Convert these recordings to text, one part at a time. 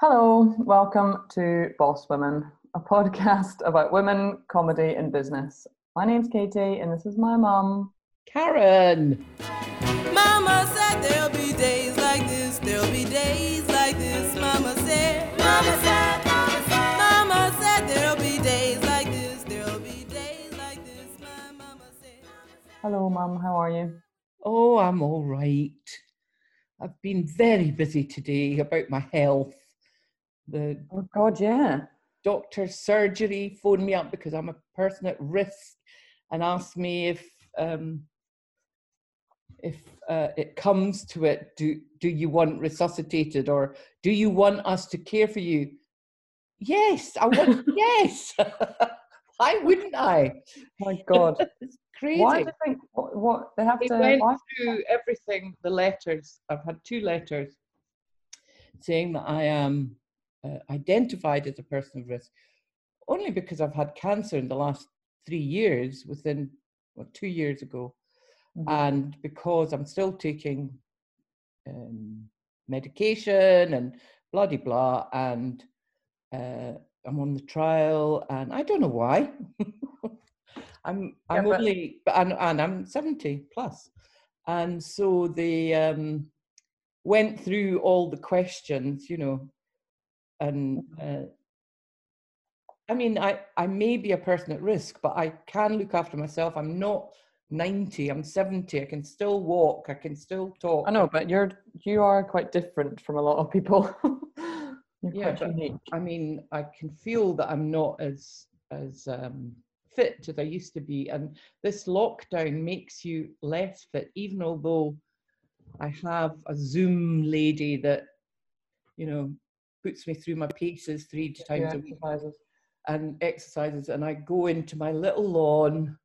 Hello, welcome to Boss Women, a podcast about women, comedy, and business. My name's Katie, and this is my mum. Karen. Mama said there'll be days like this, there'll be days like this. Mama said, Mama said, Mama said, Mama said there'll be days like this, there'll be days like this. My mama said. Hello, mum. How are you? Oh, I'm all right. I've been very busy today about my health. The Oh God, yeah. doctor's surgery phoned me up because I'm a person at risk and asked me if um, if uh, it comes to it, do do you want resuscitated or do you want us to care for you? Yes, I want. yes. Why wouldn't I? My God. It's crazy. Why do you think what, what they have they to? went through everything the letters i've had two letters saying that i am uh, identified as a person of risk only because i've had cancer in the last three years within well, two years ago. Mhm. and because i'm still taking um, medication and bloody blah and uh, i'm on the trial and i don't know why. I'm i'm Yeah, only but and, and i'm 70 plus. And so they um, went through all the questions you know and uh, i mean i i may be a person at risk but i can look after myself i'm not 90 i'm 70 i can still walk i can still talk I know, but you're you are quite different from a lot of people. Yeah, but- unique. I mean, I can feel that I'm not as as um, fit as I used to be, and this lockdown makes you less fit. Even although I have a Zoom lady that you know puts me through my paces three times Yeah, a week exercises. and exercises, and I go into my little lawn.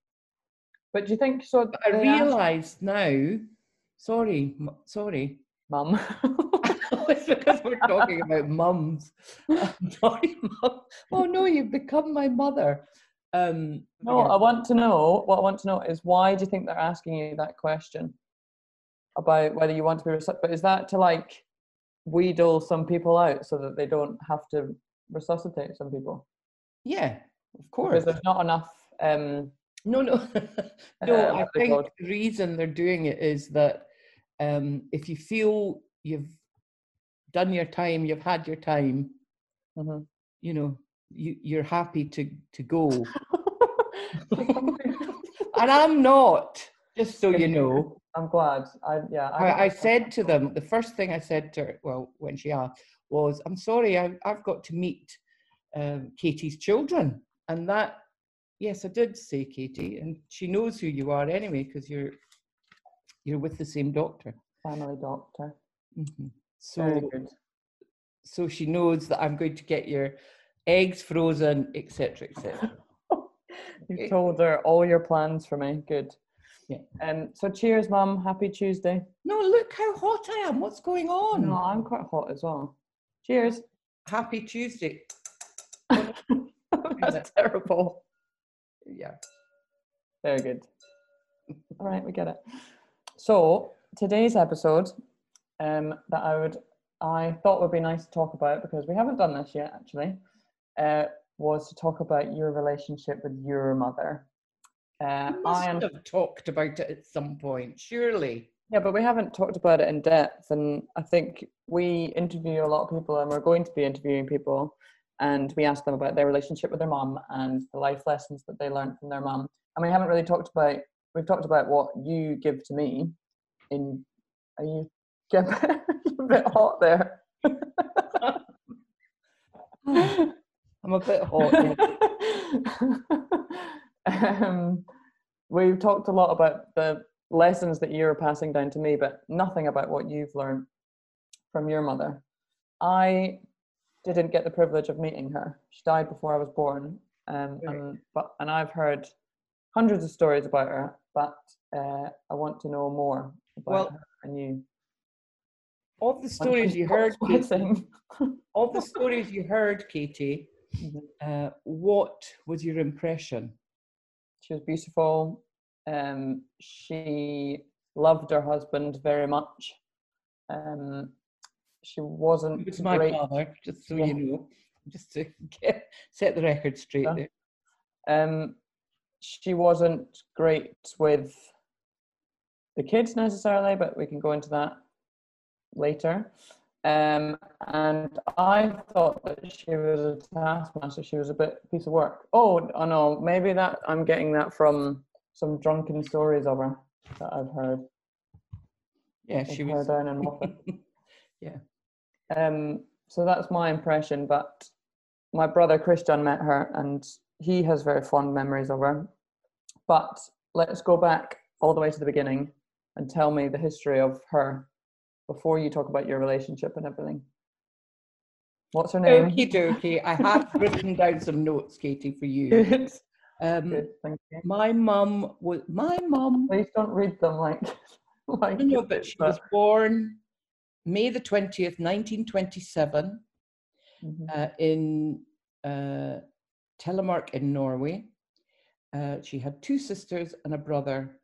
But do you think so? But I they ask- realise now. Sorry, m- sorry. mum. it's because we're talking about mums. Sorry, mum. Oh no, you've become my mother. Um, No, yeah. I want to know. What I want to know is why do you think they're asking you that question about whether you want to be resuscitated? But is that to like wheedle some people out so that they don't have to resuscitate some people? yeah, of course. Because there's not enough. Um, No, no, no. Uh, I think the reason they're doing it is that um, if you feel you've done your time, you've had your time, mhm. you know, you, you're happy to to go, and I'm not. Just so you know. I'm glad. I yeah. I, I said to them, the first thing I said to her, well, when she asked, was, I'm sorry, I, I've got to meet um, Katie's children. And that, yes, I did say Katie, and she knows who you are anyway, because you're you're with the same doctor. family doctor. Mhm. Very So, good. so she knows that I'm going to get your eggs frozen, etc., etc. You told her all your plans for me. Good. Yeah. Um. So cheers, mum. Happy Tuesday. No, look how hot I am. What's going on? No, I'm quite hot as well. Cheers. Happy Tuesday. That's terrible. Yeah. Very good. All right, we get it. So today's episode, um, that I would, I thought would be nice to talk about because we haven't done this yet actually, uh, was to talk about your relationship with your mother. Uh, I am, have talked about it at some point, surely. yeah, but we haven't talked about it in depth, and I think we interview a lot of people, and we're going to be interviewing people, and we ask them about their relationship with their mum and the life lessons that they learned from their mum. And we haven't really talked about. We've talked about what you give to me. In are you get a bit hot there? I'm a bit hot. um, we've talked a lot about the lessons that you're passing down to me, but nothing about what you've learned from your mother. I didn't get the privilege of meeting her. She died before I was born, um, Right. and but and I've heard hundreds of stories about her, but uh, I want to know more about Well, her and you. Of the stories you heard, Katie, the stories you heard, Katie, Mhm. uh, what was your impression? She was beautiful. Um, she loved her husband very much. Um, she wasn't It my great. father, just so Yeah. you know, just to get, set the record straight Yeah. there. Um, she wasn't great with the kids necessarily, but we can go into that later. Um, and I thought that she was a taskmaster. She was a bit piece of work. Oh, oh no, maybe that I'm getting that from some drunken stories of her that I've heard. Yeah, she was. down in Moffat. yeah. Um, so that's my impression. But my brother Christian met her, and he has very fond memories of her. But let's go back all the way to the beginning and tell me the history of her before you talk about your relationship and everything. What's her name? Okie dokie. I have written down some notes, Katie, for you. Um, Good. Thank you. my mum was my mum. Please don't read them like like. No, but she was born May the twentieth, nineteen twenty-seven, uh, mhm. uh, in uh, Telemark in Norway. Uh, she had two sisters and a brother,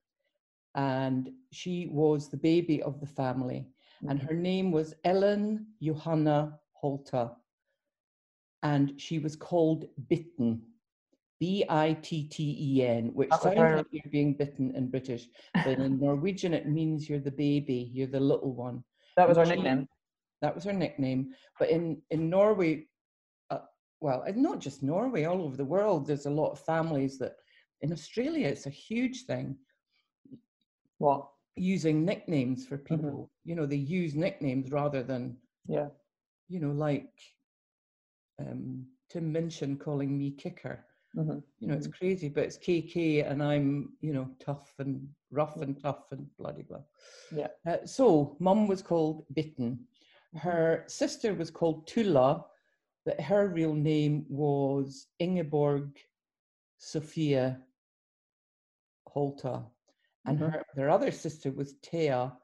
and she was the baby of the family. And her name was Ellen Johanna Holta, and she was called Bitten, B I T T E N, which sounds like you're being bitten in British, but in Norwegian it means you're the baby, you're the little one. That was her she- nickname. That was her nickname. But in in Norway, uh, well, and not just Norway, all over the world, there's a lot of families that. In Australia, it's a huge thing What? using nicknames for Mm-hmm. people. You know, they use nicknames rather than Yeah. you know, like um, Tim Minchin calling me kicker. Hmm You know, it's crazy, but it's KK and I'm, you know, tough and rough and tough and bloody blah. Yeah. Uh, so, mum was called Bitten. Her sister was called Tula, but her real name was Ingeborg Sophia Holta. And Mhm. her, their other sister was Thea,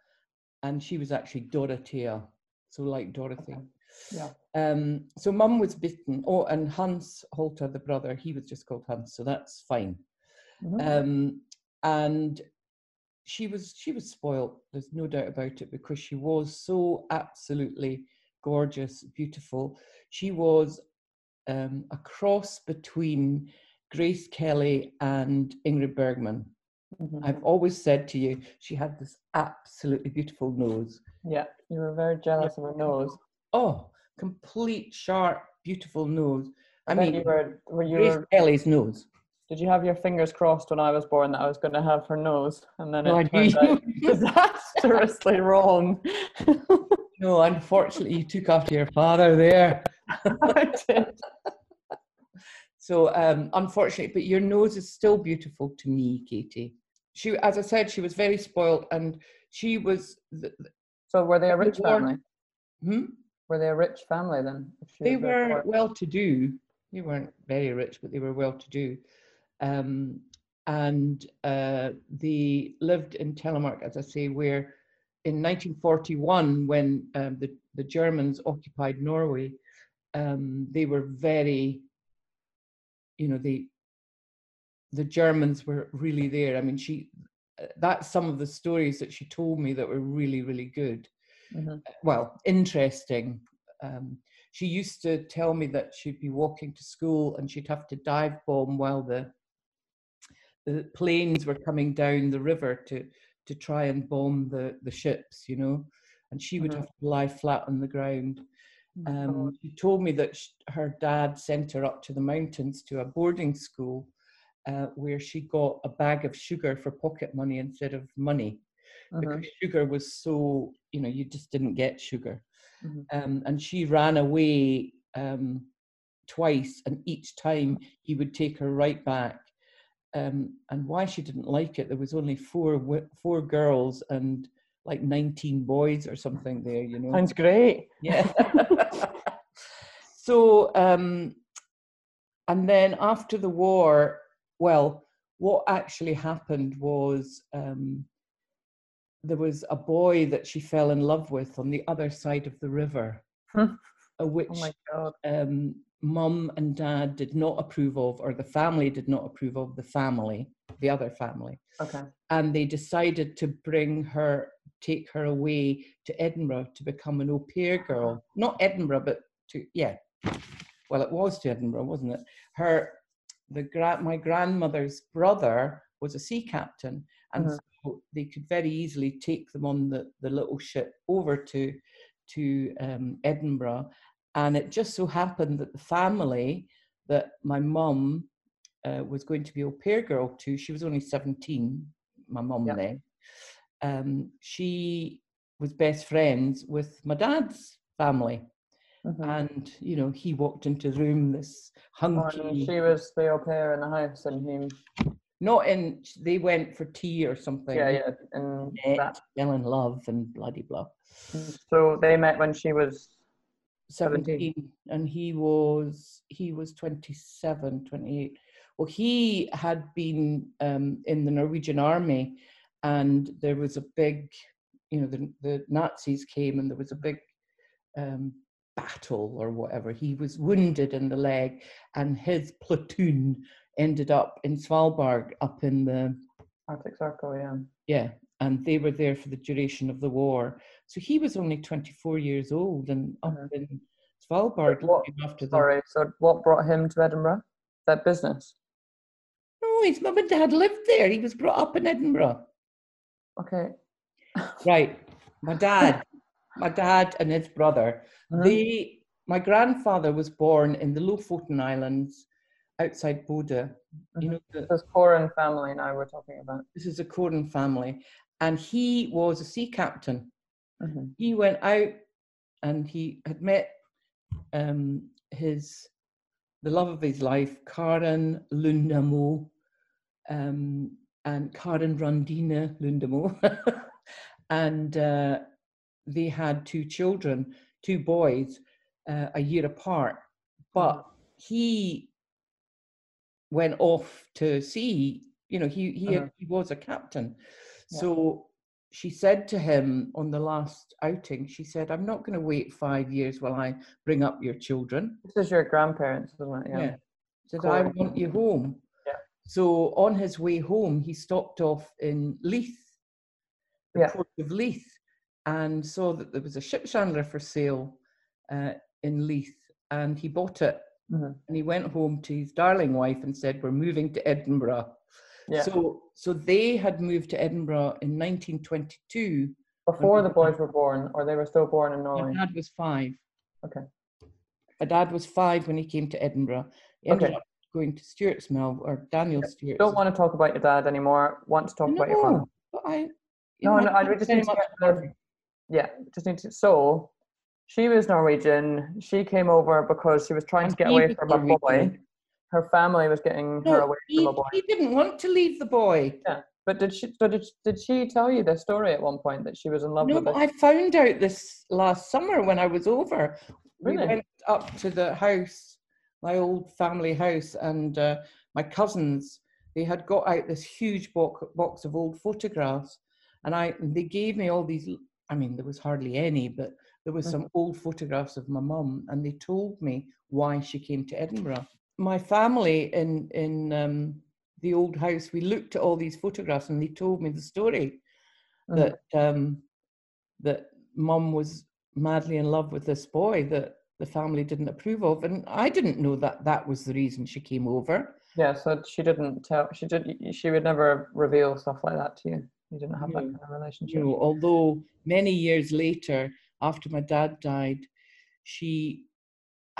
and she was actually Dorothea, so like Dorothy. Okay. Yeah. Um, so mum was bitten. Oh, and Hans Holter, the brother, he was just called Hans, so that's fine. Mhm. Um, and she was she was spoilt. There's no doubt about it because she was so absolutely gorgeous, beautiful. She was um, a cross between Grace Kelly and Ingrid Bergman. Mhm. I've always said to you, she had this absolutely beautiful nose. Yeah, you were very jealous of her nose. Oh, complete sharp, beautiful nose. I mean, you were, were you Grace were, Kelly's nose. did you have your fingers crossed when I was born that I was going to have her nose, and then No, it turned out disastrously wrong. No, unfortunately, you took after your father there. I did. So, um, unfortunately, but your nose is still beautiful to me, Katie. She, as I said, she was very spoiled, and she was. The, So were they a rich were- family? hmm? Were they a rich family then? They were well to do. They weren't very rich, but they were well to do. Um, and uh, they lived in Telemark, as I say, where in 1941, when um, the, the Germans occupied Norway, um, they were very, you know, they, the Germans were really there. I mean, she, uh, that's some of the stories that she told me that were really, really good Mhm. well, interesting. Um, she used to tell me that she'd be walking to school and she'd have to dive bomb while the the planes were coming down the river to to try and bomb the the ships, you know, and she would Mhm. have to lie flat on the ground. Oh, Um, she told me that sh- her dad sent her up to the mountains to a boarding school uh, where she got a bag of sugar for pocket money instead of money Because sugar was so you know you just didn't get sugar. Mhm. um, and she ran away um, twice and each time he would take her right back. Um, and why she didn't like it there was only four four girls and like 19 boys or something there you know? Sounds great. yeah. So um and then after the war well what actually happened was um there was a boy that she fell in love with on the other side of the river which Oh um, mum and dad did not approve of, or the family did not approve of, the family, the other family. Okay. And they decided to bring her, take her away to Edinburgh to become an au pair girl. Not Edinburgh, but to, yeah. Well, it was to Edinburgh, wasn't it? Her, the gra- my grandmother's brother was a sea captain, and Mhm. They could very easily take them on the, the little ship over to to um, Edinburgh. And it just so happened that the family that my mum uh, was going to be au pair girl to, she was only 17, my mum then, um, she was best friends with my dad's family. Mhm. And, you know, he walked into the room, this Oh, and hunky, she was the au pair in the house, and he, not in, they went for tea or something. yeah, yeah, and met, that. fell in love and bloody blah. So they met when she was 17 17. and he was he was 27 28 well he had been um, in the norwegian army and there was a big you know the, the nazis came and there was a big um, battle or whatever he was wounded in the leg and his platoon ended up in svalbard up in the Arctic Circle, yeah. yeah and they were there for the duration of the war so he was only 24 years old and up Mhm. in svalbard what- after Sorry, so what brought him to Edinburgh? That business. no his mum and dad lived there he was brought up in edinburgh Okay. right my dad my dad and his brother Mhm. they my grandfather was born in the lofoten islands outside Bodø. you Mhm. know the, This Koren family now we're talking about. this is a Koren family and he was a sea captain Mhm. he went out and he had met um, his the love of his life, Karen Lundamo, um, and Karen Rondina Lundamo, and uh, they had two children, two boys, uh, a year apart. But he went off to sea. You know, he he, Uh-huh. he was a captain. Yeah. So she said to him on the last outing, she said, I'm not going to wait five years while I bring up your children. This is your grandparents, isn't it? Yeah. Yeah. Said, Cool. I want you home. Yeah. So on his way home, he stopped off in Leith, the Yeah. port of Leith, and saw that there was a ship chandler for sale uh, in Leith, and he bought it. Mhm. And he went home to his darling wife and said, "We're moving to Edinburgh." Yeah. So, so they had moved to Edinburgh in 1922. Before the boys were born, or they were still born in My Norway. dad was five. Okay. My dad was five when he came to Edinburgh. He ended Okay. up going to Stewart's Mel or Daniel Stewart's. Don't want to talk about your dad anymore. Want to talk about your. No, but I. No, no, I just need to get Yeah, just need to. So, she was Norwegian. She came over because she was trying And to get away from a boy. Her family was getting her away he, from a boy. he didn't want to leave the boy. Yeah. But did she? Did, did she tell you this story at one point that she was in love No, with? this? I found out this last summer when I was over. Really? We went up to the house, my old family house, and uh, my cousins. They had got out this huge box, box of old photographs, and I they gave me all these. I mean, there was hardly any, but there was some old photographs of my mum, and they told me why she came to Edinburgh. My family in in um, the old house, we looked at all these photographs, and they told me the story Mhm. that um, that mum was madly in love with this boy that the family didn't approve of, and I didn't know that that was the reason she came over. Yeah, so she didn't tell. She did. She would never reveal stuff like that to you. You didn't have that kind of relationship. You know, although many years later, after my dad died, she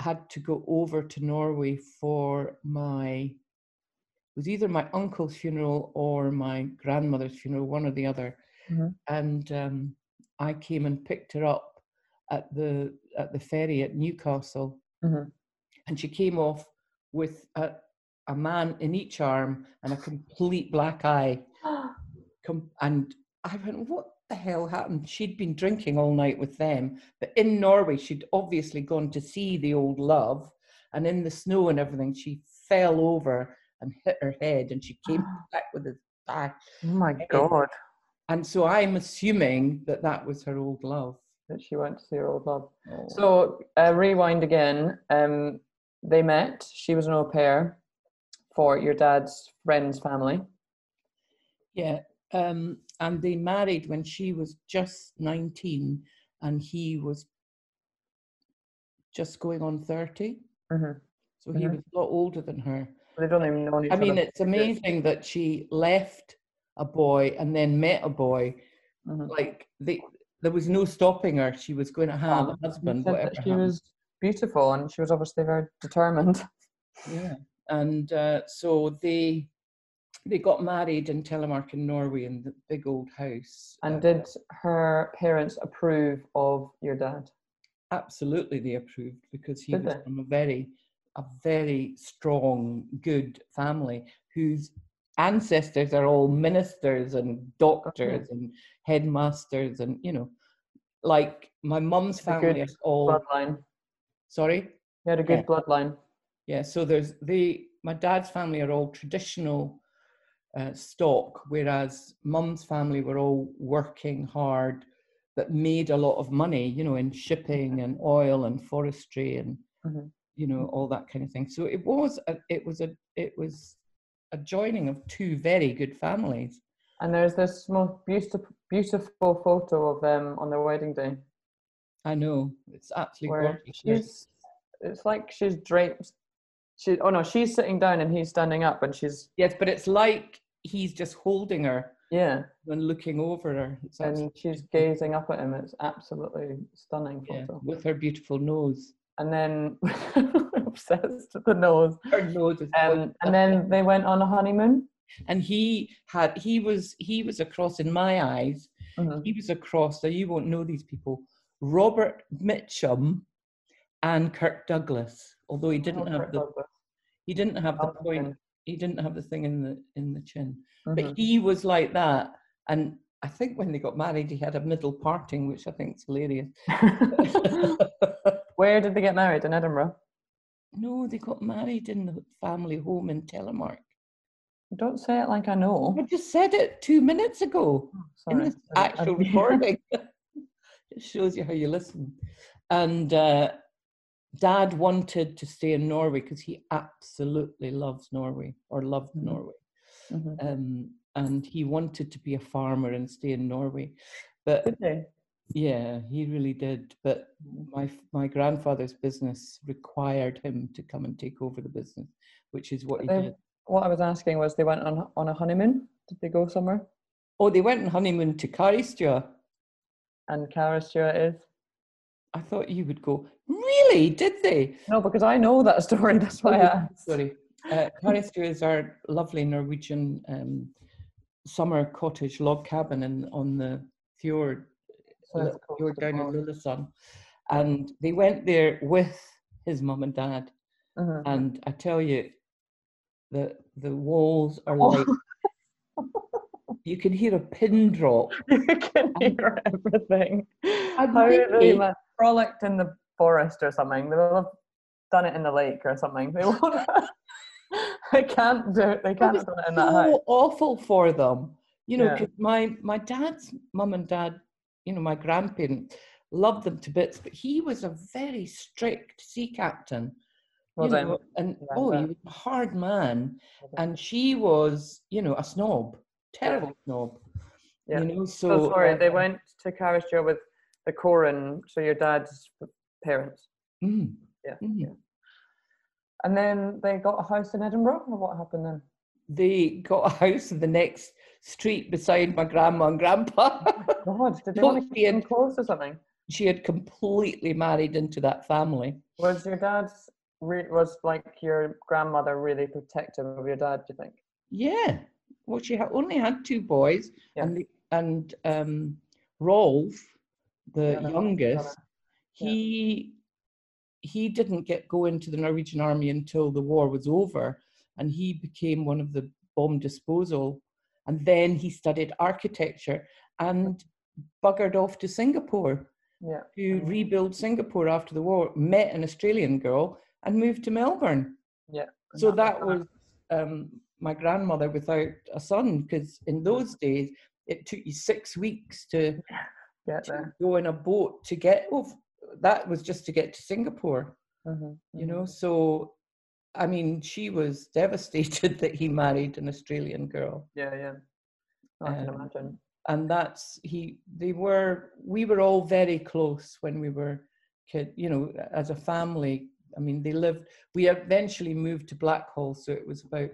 had to go over to Norway for my it was either my uncle's funeral or my grandmother's funeral, one or the other. Mhm. And um, I came and picked her up at the at the ferry at Newcastle, Mhm. and she came off with a, a man in each arm and a complete black eye. Com- and I went, what the hell happened? She'd been drinking all night with them, but in Norway, she'd obviously gone to see the old love, and in the snow and everything, she fell over and hit her head, and she came back with a back. oh my Hey. god! And so I'm assuming that that was her old love. that she went to see her old love. Oh. So uh, rewind again. Um, they met. She was an au pair for your dad's friend's family. Yeah, um, and they married when she was just 19 and he was just going on 30. Mhm. So he Mhm. was a lot older than her. They don't even know each I mean, it's amazing that she left a boy and then met a boy. Mhm. Like, they, there was no stopping her. She was going to have Oh, a husband, whatever she happened. was beautiful and she was obviously very determined. Yeah, and uh, so they they got married in Telemark in Norway in the big old house. And uh, did her parents approve of your dad? absolutely they approved because he Did was they? from a very a very strong good family whose ancestors are all ministers and doctors and headmasters and you know like my mum's family is all Bloodline. sorry You had a good Yeah. bloodline. yeah so there's they my dad's family are all traditional uh, stock whereas mum's family were all working hard that made a lot of money you know in shipping and oil and forestry and Mhm. you know all that kind of thing so it was a, it was a it was a joining of two very good families And there's this most beautiful, beautiful photo of them on their wedding day. i know it's absolutely gorgeous she's, it's like she's draped. She, oh no, she's sitting down and he's standing up, and she's yes but it's like he's just holding her yeah, and looking over her it's and she's gazing up at him. It's absolutely stunning yeah, photo. with her beautiful nose And then obsessed with the nose. her nose is Um, and then they went on a honeymoon. and he had he was he was across in my eyes Mhm. he was across so you won't know these people robert mitchum and kirk douglas although he didn't Oh, have Kirk the Douglas. he didn't have the point. He didn't have the thing in the in the chin Mhm. but he was like that and i think when they got married he had a middle parting which i think is hilarious Where did they get married? In Edinburgh. no they got married in the family home in telemark Don't say it like I know. i just said it two minutes ago in this actual recording. it shows you how you listen. And uh, Dad wanted to stay in Norway because he absolutely loves Norway or loved Mhm. Norway. Mhm. Um, and he wanted to be a farmer and stay in Norway. But they? yeah, he really did. But Mhm. my my grandfather's business required him to come and take over the business, which is what he did. What I was asking was they went on on a honeymoon. Did they go somewhere? Oh, they went on honeymoon to Caristria. And Caristria is I thought you would go, really? Did they? no, because I know that story. That's why I Oh, asked. Sorry. Uh, is our lovely Norwegian um, summer cottage log cabin in, on the fjord, fjord down in Norway. Lillesand. And they went there with his mum and dad. Mhm. And I tell you, the the walls are Oh. like, you can hear a pin drop. you can hear everything. I'm How they frolicked in the forest or something. They will have done it in the lake or something. They won't. they can't do it. They can't have done it in that house. so awful for them. You know, Yeah. 'cause my my dad's mum and dad, you know, my grandparents loved them to bits, but he was a very strict sea captain. You know, and Yeah, oh, he was a hard man, and she was, you know, a snob, terrible snob. Yeah. You know, so, So sorry, they uh, went to Caristria with the Koren, so your dad's parents. mm, Yeah, mm. yeah. And then they got a house in Edinburgh, or what happened then? They got a house in the next street beside my grandma and grandpa. God, did they want to she keep them had- close or something? she had completely married into that family. Was your dad's re- was like your grandmother really protective of your dad? Do you think? Yeah. Well, she ha- only had two boys, Yeah. and the, and um, Rolf, the other youngest. Yeah. he he didn't get go into the Norwegian army until the war was over, and he became one of the bomb disposal, and then he studied architecture and buggered off to Singapore Yeah. to rebuild Singapore after the war. Met an Australian girl and moved to Melbourne Yeah. so that was um, my grandmother without a son because in those days it took you six weeks to get there. go in a boat to get oh, that was just to get to Singapore, hmm you know. So, I mean, she was devastated that he married an Australian girl, Yeah, yeah. I can Um, imagine. and that's he. They were we were all very close when we were kid, you know, as a family. I mean, they lived. We eventually moved to Blackhall, so it was about.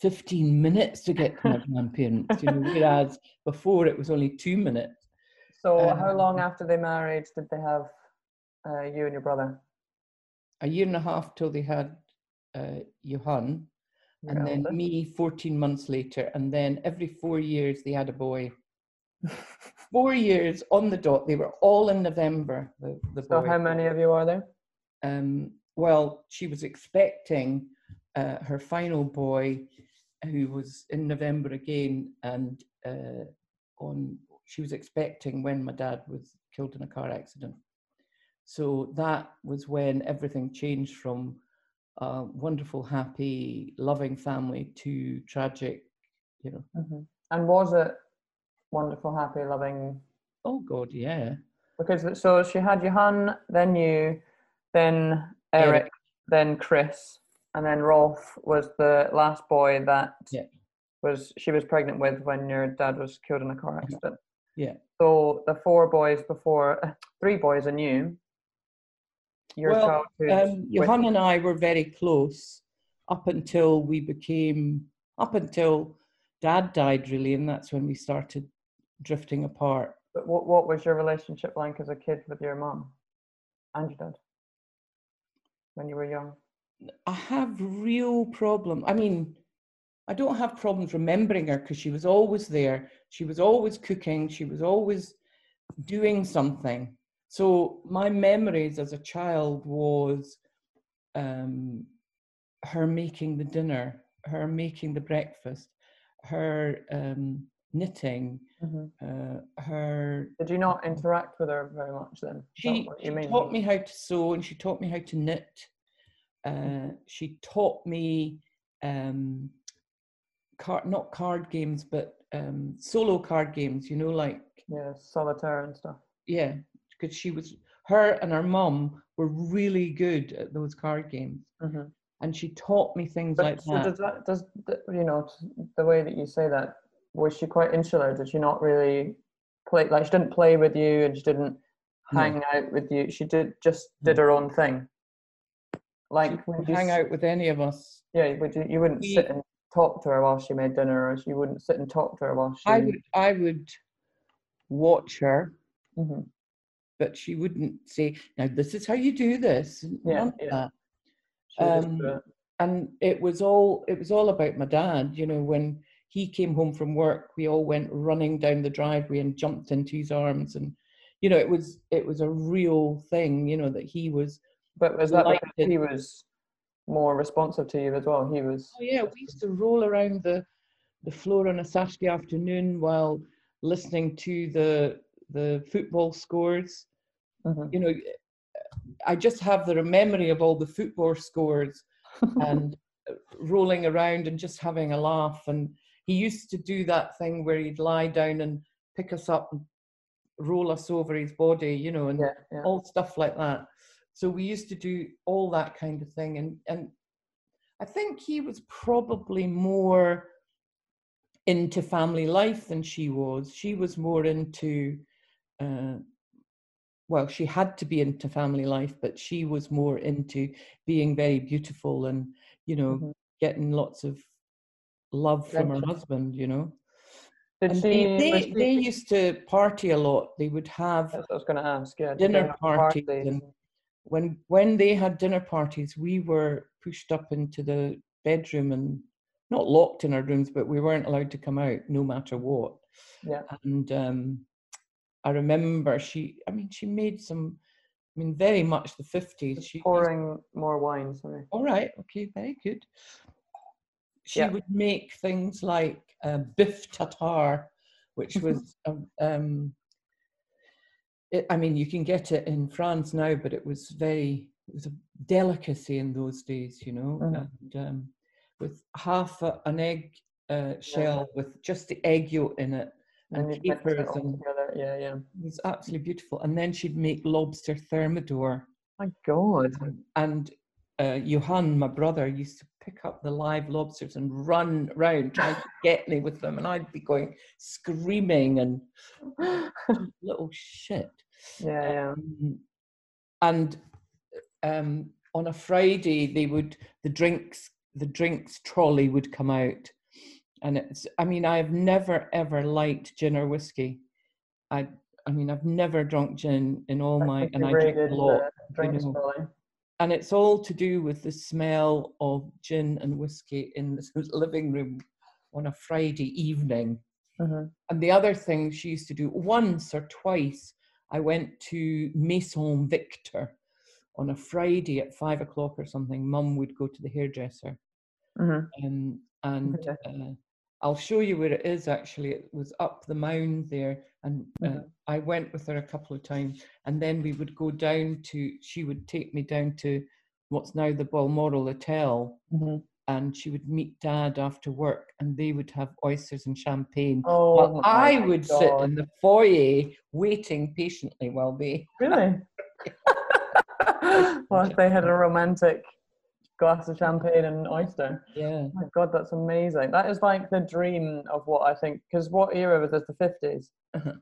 15 minutes to get to my grandparents, you know, whereas before it was only two minutes. So, how long um, after they married did they have uh, you and your brother? a year and a half till they had uh, Johan, Your and then me 14 months later, and then every four years they had a boy. four years on the dot. They were all in November. The, the So, boy. how many of you are there? Um, well, she was expecting uh, her final boy, who was in November again, and uh, on she was expecting when my dad was killed in a car accident. So that was when everything changed from a wonderful, happy, loving family to tragic. You know, hmm And was it wonderful, happy, loving? oh God, yeah. Because so she had Johan, then you, then Eric, Eric. then Chris, and then Rolf was the last boy that Yeah. was she was pregnant with when your dad was killed in a car accident. Yeah. So the four boys before, three boys and you. Your well, childhood. um, Johan and I were very close up until we became, up until dad died, really, and that's when we started drifting apart. But what, what was your relationship like as a kid with your mum and your dad when you were young? I have real problem. I mean, I don't have problems remembering her because she was always there. She was always cooking. She was always doing something. So my memories as a child was um, her making the dinner, her making the breakfast, her um, knitting, Mhm. uh, her Did you not interact with her very much then? She, she taught me how to sew and she taught me how to knit. Mm-hmm. Uh, she taught me um, card, not card games, but um, solo card games. You know, like Yeah, solitaire and stuff. yeah, because she was her and her mum were really good at those card games, hmm and she taught me things But like so that. does that does you know the way that you say that was she quite insular? Did she not really play like she didn't play with you and she didn't No. hang out with you? She did just did her own thing. Like would didn't you hang s- out with any of us. Yeah, would you, you wouldn't We- sit and talk to her while she made dinner, or you wouldn't sit and talk to her while she. I would I would watch her, Mhm. but she wouldn't say, "Now this is how you do this." Yeah, yeah. She um, and it was all it was all about my dad you know when he came home from work we all went running down the driveway and jumped into his arms and you know it was it was a real thing you know that he was But was that he was more responsive to you as well? He was. oh yeah we used to roll around the the floor on a saturday afternoon while listening to the the football scores Mhm. you know i just have the memory of all the football scores and rolling around and just having a laugh. And he used to do that thing where he'd lie down and pick us up and roll us over his body, you know, and Yeah, yeah. all stuff like that. So we used to do all that kind of thing. And and I think he was probably more into family life than she was. She was more into uh, well, she had to be into family life, but she was more into being very beautiful and, you know, Mhm. getting lots of love from her husband, you know. Did and she? they, they, she- they used to party a lot. They would have I was going to ask. Yeah. dinner have parties and when when they had dinner parties, we were pushed up into the bedroom and not locked in our rooms, but we weren't allowed to come out no matter what. Yeah. And um, I remember she, I mean, she made some, I mean, very much the 50s. Just She pouring more wine. Sorry. all right, okay, very good. She Yeah. would make things like uh, biff tartare, which was, um, um, it, I mean, you can get it in France now, but it was very, it was a delicacy in those days, you know, Mhm. and um, with half a, an egg uh, shell with just the egg yolk in it And and you'd mix it capers and. Yeah, yeah. it was absolutely beautiful. And then she'd make lobster thermidor. My God. And uh, Johan, my brother, used to pick up the live lobsters and run round trying to get me with them, and I'd be going screaming and little shit. yeah, yeah. Um, and um, on a Friday, they would the drinks the drinks trolley would come out, and it's. I mean, I've never ever liked gin or whiskey. I. I mean, I've never drunk gin in all I my, and I drink a lot. the drinks know. And it's all to do with the smell of gin and whiskey in the living room on a Friday evening. Mhm. And the other thing she used to do once or twice, I went to Maison Victor on a Friday at five o'clock or something. Mum would go to the hairdresser. Mhm. Um, and Okay. uh, I'll show you where it is actually. It was up the mound there. And uh, Mhm. I went with her a couple of times. And then we would go down to, she would take me down to what's now the Balmoral Hotel Mhm. and she would meet dad after work and they would have oysters and champagne Oh, while I would sit in the foyer waiting patiently while they. Really? well, they had a romantic glass of champagne and oyster. Yeah. Oh my God, that's amazing. That is like the dream of what I think. Because what era was this? The 50s? Uh-huh,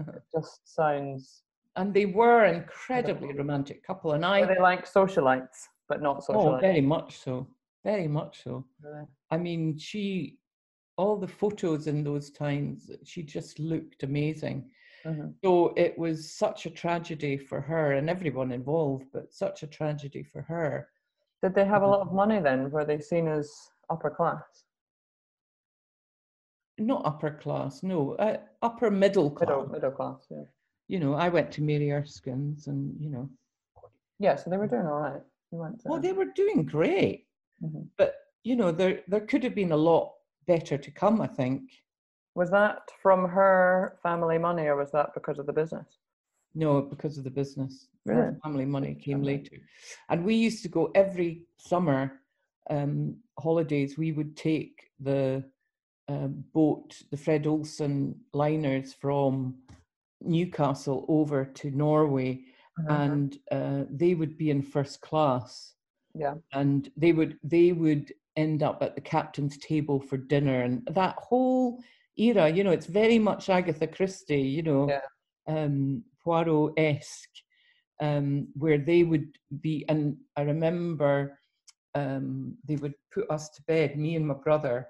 uh-huh. It just sounds. And they were incredibly romantic couple. And Were I. they like socialites, but not socialites? Oh, very much so. Very much so. Really? I mean, she. All the photos in those times, she just looked amazing. Mhm. So it was such a tragedy for her and everyone involved, but such a tragedy for her. Did they have a Mhm. lot of money then? Were they seen as upper class? Not upper class, no, uh, upper middle class. Middle, middle class, yeah. You know, I went to Mary Erskine's and, you know, Yeah, so they were doing all right. You went to. well, they were doing great. Mhm. But, you know, there, there could have been a lot better to come, I think. Was that from her family money or was that because of the business? No, because of the business. Really? family money came later. And we used to go every summer um, holidays, we would take the um, boat, the Fred Olsen liners from Newcastle over to Norway, Mhm. and uh, they would be in first class. Yeah. and they would they would end up at the captain's table for dinner and that whole era you know it's very much agatha christie you know Yeah. um poirot-esque um where they would be and i remember um they would put us to bed me and my brother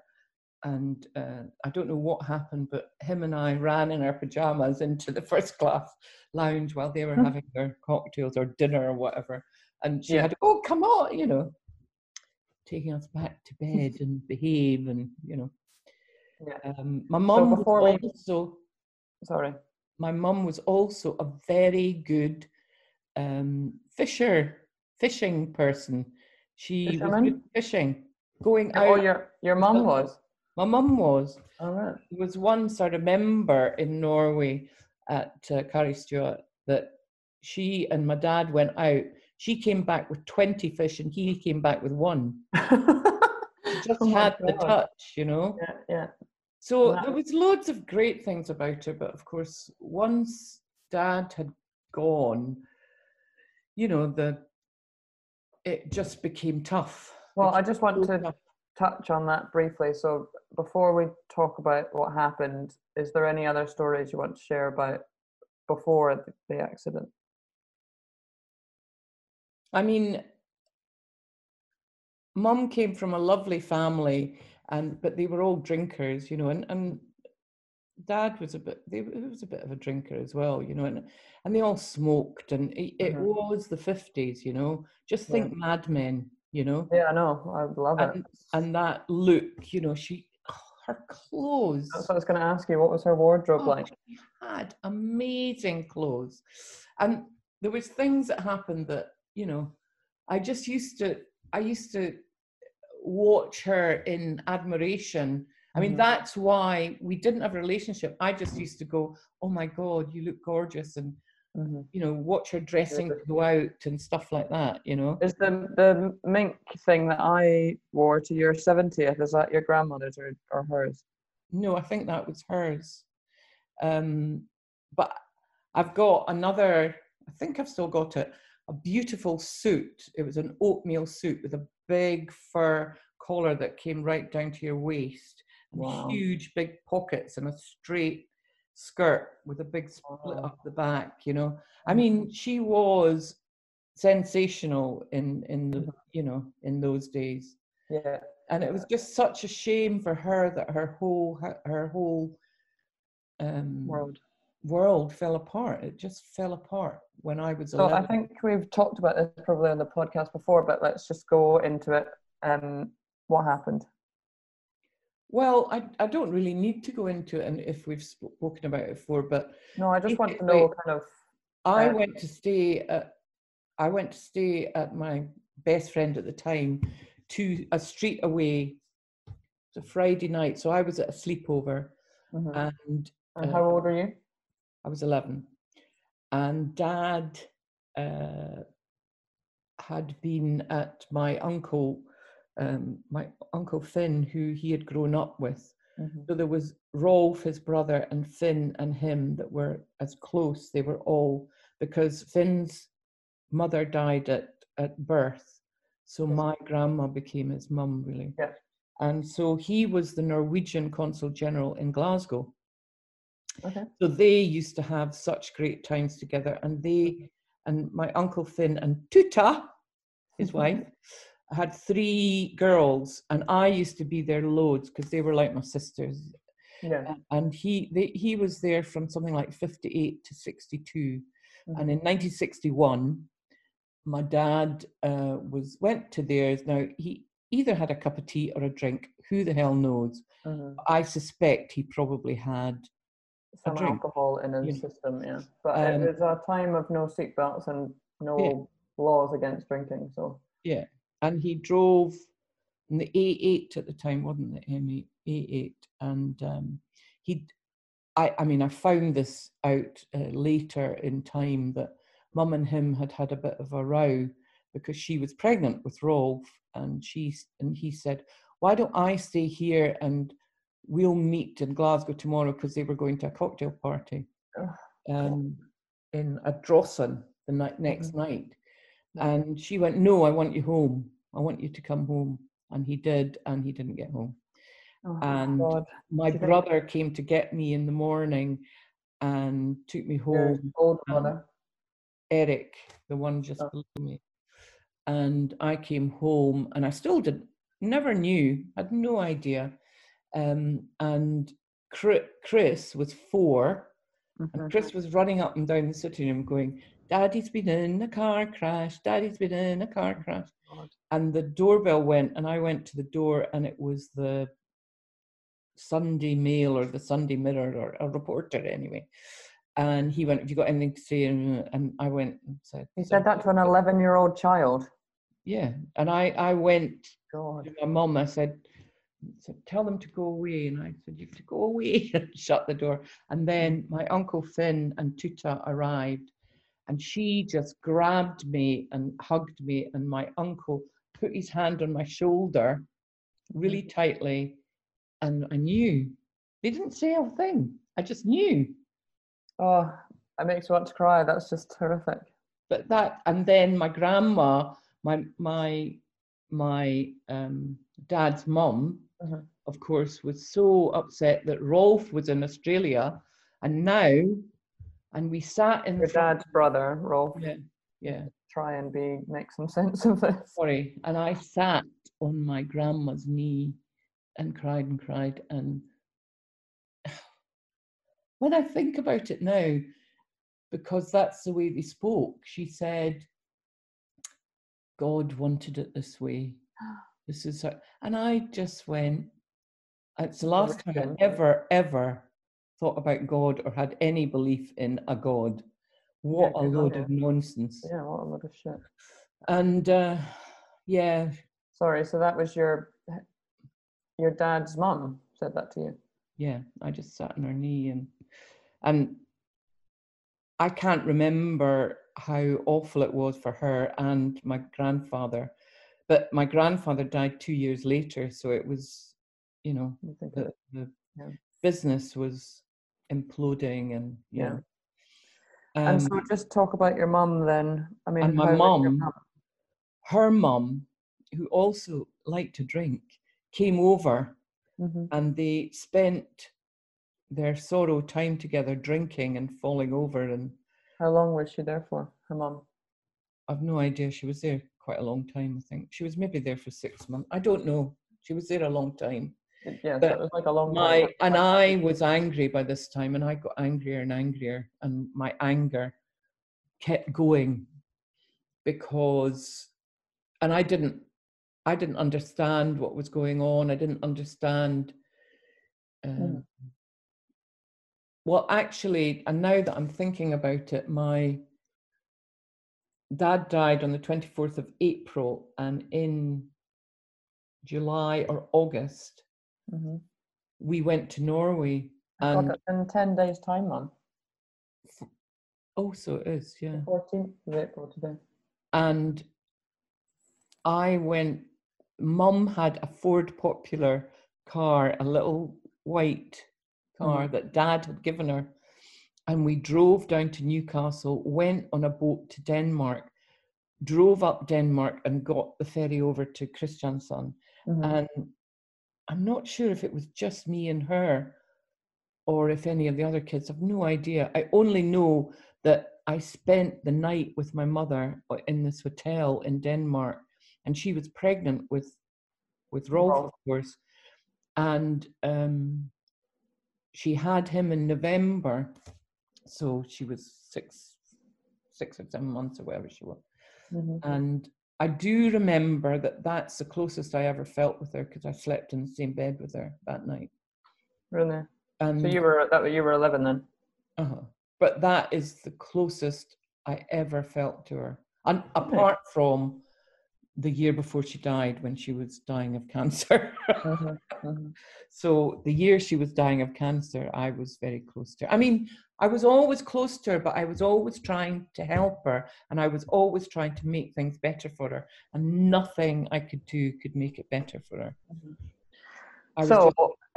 and uh, i don't know what happened but him and i ran in our pajamas into the first class lounge while they were Hmm. having their cocktails or dinner or whatever and she Yeah. had, oh, come on, you know, taking us back to bed and behave and, you know. Yeah. Um, my mum was also, Sorry. My mum was also a very good um, fisher, fishing person. She was good fishing, going Oh, out. your your mum was. My mum was. All right. There was once I remember in Norway at uh, Carrie Stewart that she and my dad went out. She came back with 20 fish and he came back with one. Just Oh had the touch, you know. Yeah, yeah. So Wow. there was loads of great things about her, but of course, once dad had gone, you know, the it just became tough. Well, I just want to tough. touch on that briefly. So before we talk about what happened, is there any other stories you want to share about before the, the accident? I mean, mum came from a lovely family, and but they were all drinkers, you know, and and dad was a bit they, he was a bit of a drinker as well, you know, and and they all smoked, and it, it Mhm. was the fifties, you know. Just Yeah. think Mad Men, you know, Yeah, I know. I love it. and and that look, you know, she her clothes. That's what I was going to ask you. What was her wardrobe Oh, like? she had amazing clothes, and there was things that happened that you know, I just used to, I used to watch her in admiration. I mean, Mhm. that's why we didn't have a relationship. I just used to go, "Oh my God, you look gorgeous," and Mhm. you know, watch her dressing go out and stuff like that. You know, Is the the mink thing that I wore to your seventieth? Is that your grandmother's or, or hers? no, I think that was hers. Um, but I've got another. I think I've still got it. A beautiful suit. It was an oatmeal suit with a big fur collar that came right down to your waist, and Wow. huge big pockets, and a straight skirt with a big split Wow. up the back. You know, I mean, she was sensational in in the Mhm. you know in those days Yeah. and it was just such a shame for her that her whole her, her whole um World. world fell apart it just fell apart when i was So 11 I think we've talked about this probably on the podcast before, but let's just go into it. Um, what happened? well I, I don't really need to go into it and if we've spoken about it before but No, I just want to know kind of. i Uh, went to stay at i went to stay at my best friend at the time to a street away it's a friday night so i was at a sleepover Mhm. and and uh, how old are you? I was 11. And dad uh, had been at my uncle, um, my uncle Finn, who he had grown up with. Mhm. So there was Rolf, his brother, and Finn and him that were as close. They were all because Finn's mother died at, at birth. So Yes. my grandma became his mum, really. Yeah. And so he was the Norwegian consul general in Glasgow. Okay. So they used to have such great times together, and they and my uncle Finn and Tuta, his wife, had three girls, and I used to be there loads because they were like my sisters. Yeah. And he they, he was there from something like fifty eight to sixty two, Mhm. and in nineteen sixty one, my dad uh, was went to theirs. Now he either had a cup of tea or a drink. Who the hell knows? Mhm. I suspect he probably had Some alcohol in his know. system, yeah. But Um, it was a time of no seatbelts and no laws against drinking. So Yeah, and he drove in the A8 at the time, wasn't the M8 A8, and um, he, I, I mean, I found this out uh, later in time that Mum and him had had a bit of a row because she was pregnant with Rolf, and she and he said, "Why don't I stay here and we'll meet in Glasgow tomorrow?" Because they were going to a cocktail party um, in Drossan the night, next Mhm. night. And she went, No, I want you home. I want you to come home. And he did, and he didn't get home. oh, And God. My think- brother came to get me in the morning and took me home. old brother. Eric, the one just Oh. below me. And I came home and I still didn't, never knew, had no idea. Um, and Chris was four, Mhm. and Chris was running up and down the sitting room going, Daddy's been in a car crash, Daddy's been in a car crash. God. And the doorbell went, and I went to the door, and it was the Sunday Mail or the Sunday Mirror or a reporter anyway. And he went, Have you got anything to say? And, and I went and said, He said that to an 11 year old child. Yeah. And I, I went God. to my mum, I said, said, tell them to go away. And I said, you have to go away and shut the door. And then my uncle Finn and Tuta arrived and she just grabbed me and hugged me. And my uncle put his hand on my shoulder really tightly. And I knew. They didn't say a thing. I just knew. Oh, it makes you want to cry. That's just horrific. but that and then my grandma my my my um dad's mum Mhm. of course was so upset that rolf was in australia and now and we sat in Your dad's brother, Rolf, yeah yeah try and be make some sense of this. sorry and i sat on my grandma's knee and cried and cried and when i think about it now because that's the way they spoke she said god wanted it this way this is how, and i just went it's the last time i ever ever thought about god or had any belief in a god. What a load of nonsense. Yeah, what a load of shit. and uh yeah. Sorry, so that was your your dad's mum said that to you. yeah i just sat on her knee and and i can't remember how awful it was for her and my grandfather but my grandfather died two years later so it was you know the, the Yeah. business was imploding and Yeah. know. and Um, so just talk about your mum then. I mean, and my mum, her mum, who also liked to drink, came over Mhm. and they spent their sorrow time together drinking and falling over and How long was she there for? Her mum. I've no idea. She was there quite a long time, I think. She was maybe there for six months. I don't know. She was there a long time. Yeah, so it was like a long My time. and I was angry by this time, and I got angrier and angrier, and my anger kept going because, and I didn't, I didn't understand what was going on. I didn't understand. Um, Mm. Well, actually, and now that I'm thinking about it, my dad died on the 24th of April, and in July or August, Mhm. we went to Norway. And in 10 days' time, mum. oh, so it is, yeah. 14th of April today. And I went, mum had a Ford Popular car, a little white car that dad had given her. And we drove down to Newcastle, went on a boat to Denmark, drove up Denmark and got the ferry over to Kristiansand. Mhm. And I'm not sure if it was just me and her or if any of the other kids. I've no idea. I only know that I spent the night with my mother uh, in this hotel in Denmark, and she was pregnant with with Rolf, Rolf. of course, and um, she had him in November, so she was six, six or seven months or whatever she was. Mhm. And I do remember that that's the closest I ever felt with her because I slept in the same bed with her that night. Really? And So you were that you were 11 then? uh-huh. but that is the closest I ever felt to her, and apart from the year before she died when she was dying of cancer. Mhm, mhm. so the year she was dying of cancer, I was very close to her. I mean, I was always close to her, but I was always trying to help her, and I was always trying to make things better for her, and nothing I could do could make it better for her. I was So,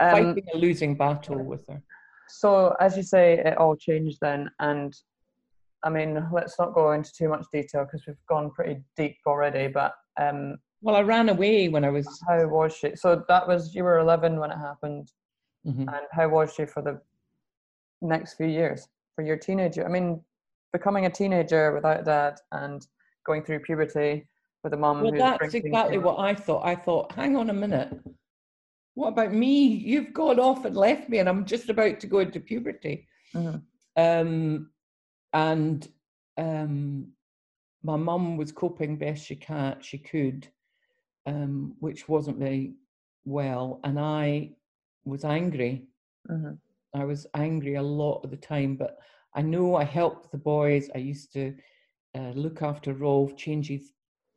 um, fighting a losing battle with her. so as you say, it all changed then, and I mean, let's not go into too much detail because we've gone pretty deep already. But um, Well, I ran away when I was. how was she? So that was you were 11 when it happened, Mhm. and how was she for the next few years for your teenager? I mean, becoming a teenager without a dad and going through puberty with a mom. Well, that's exactly what I thought. I thought, hang on a minute. What about me? You've gone off and left me, and I'm just about to go into puberty. Mhm. Um, and um, my mum was coping best she can, she could, um, which wasn't very well. And I was angry. Mhm. I was angry a lot of the time, but I know I helped the boys. I used to uh, look after Rolf, change his,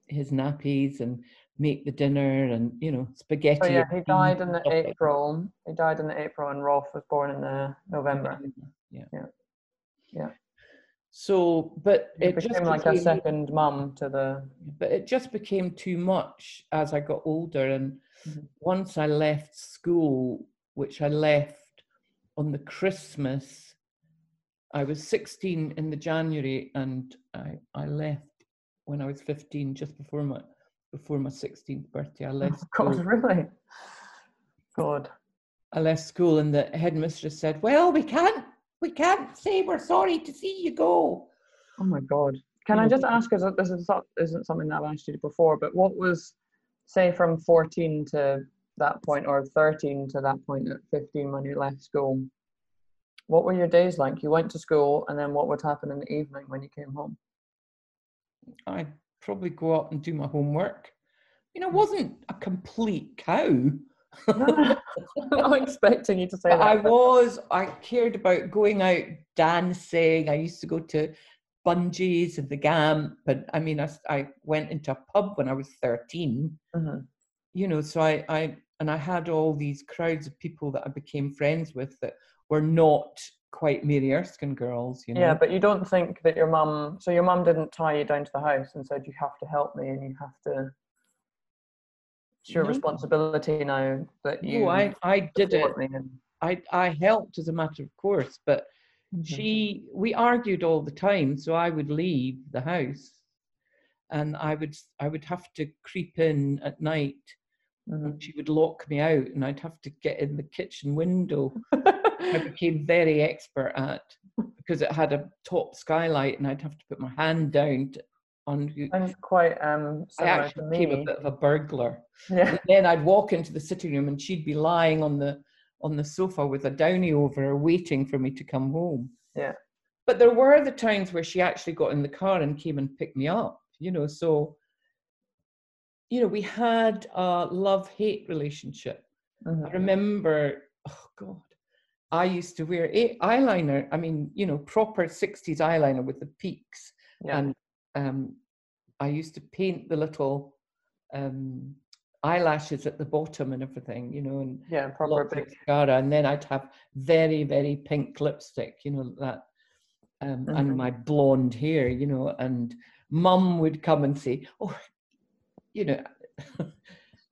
his nappies, and make the dinner, and you know, spaghetti. Oh, yeah, he died in the stuff like. April. He died in the April, and Rolf was born in the November. Yeah. Yeah. Yeah. So, but it just became like a second mum to the. but it just became too much as I got older. And Mhm. once I left school, which I left on the Christmas, I was 16 in the January, and I, I left when I was 15, just before my before my 16th birthday. I left God, school. really? God. I left school, and the headmistress said, "Well, we can't we can't say we're sorry to see you go." Oh my God. Can I just ask, because this is not, isn't something that I've asked you before, but what was, say, from 14 to that point, or 13 to that point at 15 when you left school? What were your days like? You went to school, and then what would happen in the evening when you came home? I'd probably go out and do my homework. You know, I Mm. wasn't a complete cow. I'm expecting you to say But that. I was, I cared about going out dancing. I used to go to bungees and the Gamp. And I mean, I went into a pub when I was 13, Mhm. you know, so I, I, and I had all these crowds of people that I became friends with that were not quite Mary Erskine girls, you know. Yeah, but you don't think that your mum, so your mum didn't tie you down to the house and said, you have to help me and you have to, it's your No. responsibility now that you no, I, I did it. And, I I helped as a matter of course, but Mhm. she we argued all the time so i would leave the house and i would I would have to creep in at night Mhm. she would lock me out and i'd have to get in the kitchen window i became very expert at because it had a top skylight and i'd have to put my hand down to, on Sounds quite um i actually became a bit of a burglar Yeah. and then I'd walk into the sitting room and she'd be lying on the on the sofa with a downy over her, waiting for me to come home. Yeah. But there were the times where she actually got in the car and came and picked me up, you know. So, you know, we had a love hate relationship. I Mhm. remember, oh God, I used to wear eyeliner. I mean, you know, proper 60s eyeliner with the peaks Yeah. and um, I used to paint the little um, eyelashes at the bottom and everything, you know, and yeah, proper big. mascara, and then I'd have very, very pink lipstick, you know, that, um, Mhm. and my blonde hair, you know, and mum would come and say, "Oh, you know."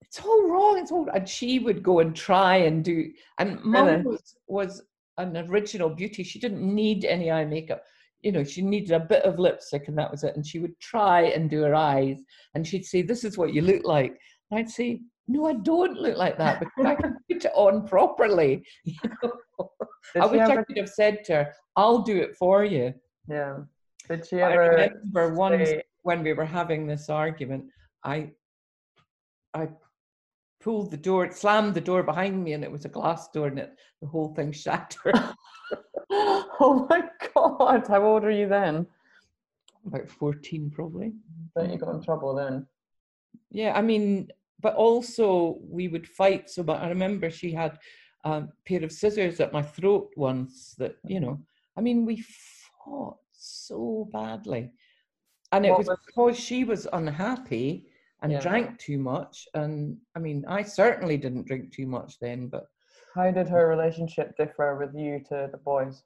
It's all wrong. It's all, and she would go and try and do. And mum Really? was was an original beauty. She didn't need any eye makeup you know, she needed a bit of lipstick and that was it. And she would try and do her eyes and she'd say, This is what you look like. And I'd say, No, I don't look like that because I can put it on properly. You know? I wish I could have said to her, I'll do it for you. yeah. Did she ever I ever remember once say, when we were having this argument, I I pulled the door, it slammed the door behind me, and it was a glass door, and it, the whole thing shattered. Oh my god, how old are you then? About 14, probably. That you got in trouble then. Yeah, I mean, but also we would fight so much. I remember she had a pair of scissors at my throat once that, you know, I mean, we fought so badly. And it What was was- because she was unhappy and Yeah. drank too much. And I mean, I certainly didn't drink too much then, but How did her relationship differ with you to the boys?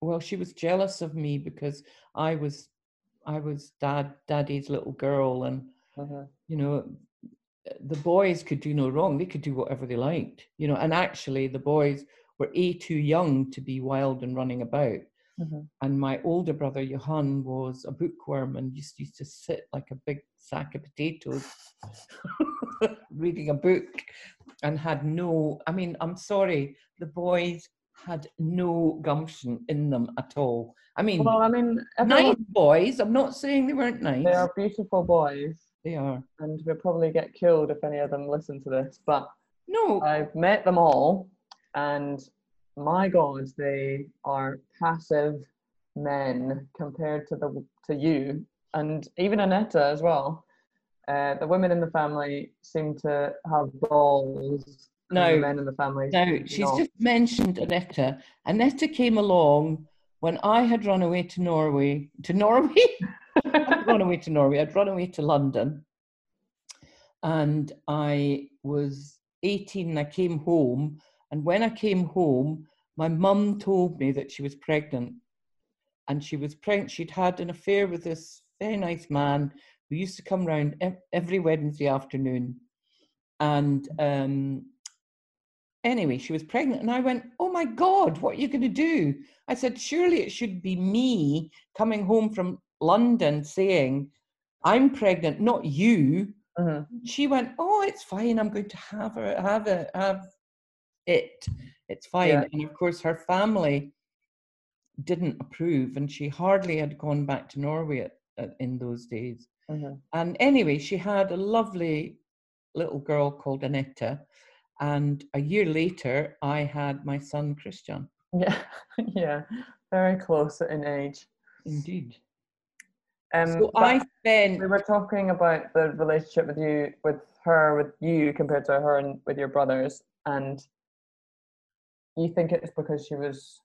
well, she was jealous of me because I was I was dad daddy's little girl and hmm you know the boys could do no wrong they could do whatever they liked you know and actually the boys were a too young to be wild and running about hmm and my older brother johan was a bookworm and just used to sit like a big sack of potatoes reading a book and had no i mean i'm sorry the boys had no gumption in them at all. I mean Well, I mean, nice boys i'm not saying they weren't nice. they are beautiful boys, they are. And we'll probably get killed if any of them listen to this. But no. I've met them all, and my God, they are passive men compared to the to you, and even Anetta as well. Uh, the women in the family seem to have balls. No. men in the family. To she's not. just mentioned Anetta. Anetta came along when I had run away to Norway. To Norway? I hadn't run away to Norway. I'd run away to London. And I was 18 and I came home. And when I came home, my mum told me that she was pregnant. And she was pregnant. She'd had an affair with this very nice man who used to come round every Wednesday afternoon. And um, anyway, she was pregnant, and I went, "Oh my God, what are you going to do?" I said, "Surely it should be me coming home from London saying I'm pregnant, not you." Mhm. She went, "Oh, it's fine. I'm going to have her, have it, have it. It's fine." Yeah. And of course, her family didn't approve, and she hardly had gone back to Norway at, at, in those days. Mhm. And anyway, she had a lovely little girl called Anetta. And a year later, I had my son Christian. Yeah, yeah, very close in age. Indeed. Um, so I spent, we were talking about the relationship with you, with her, with you compared to her and with your brothers, and you think it's because she was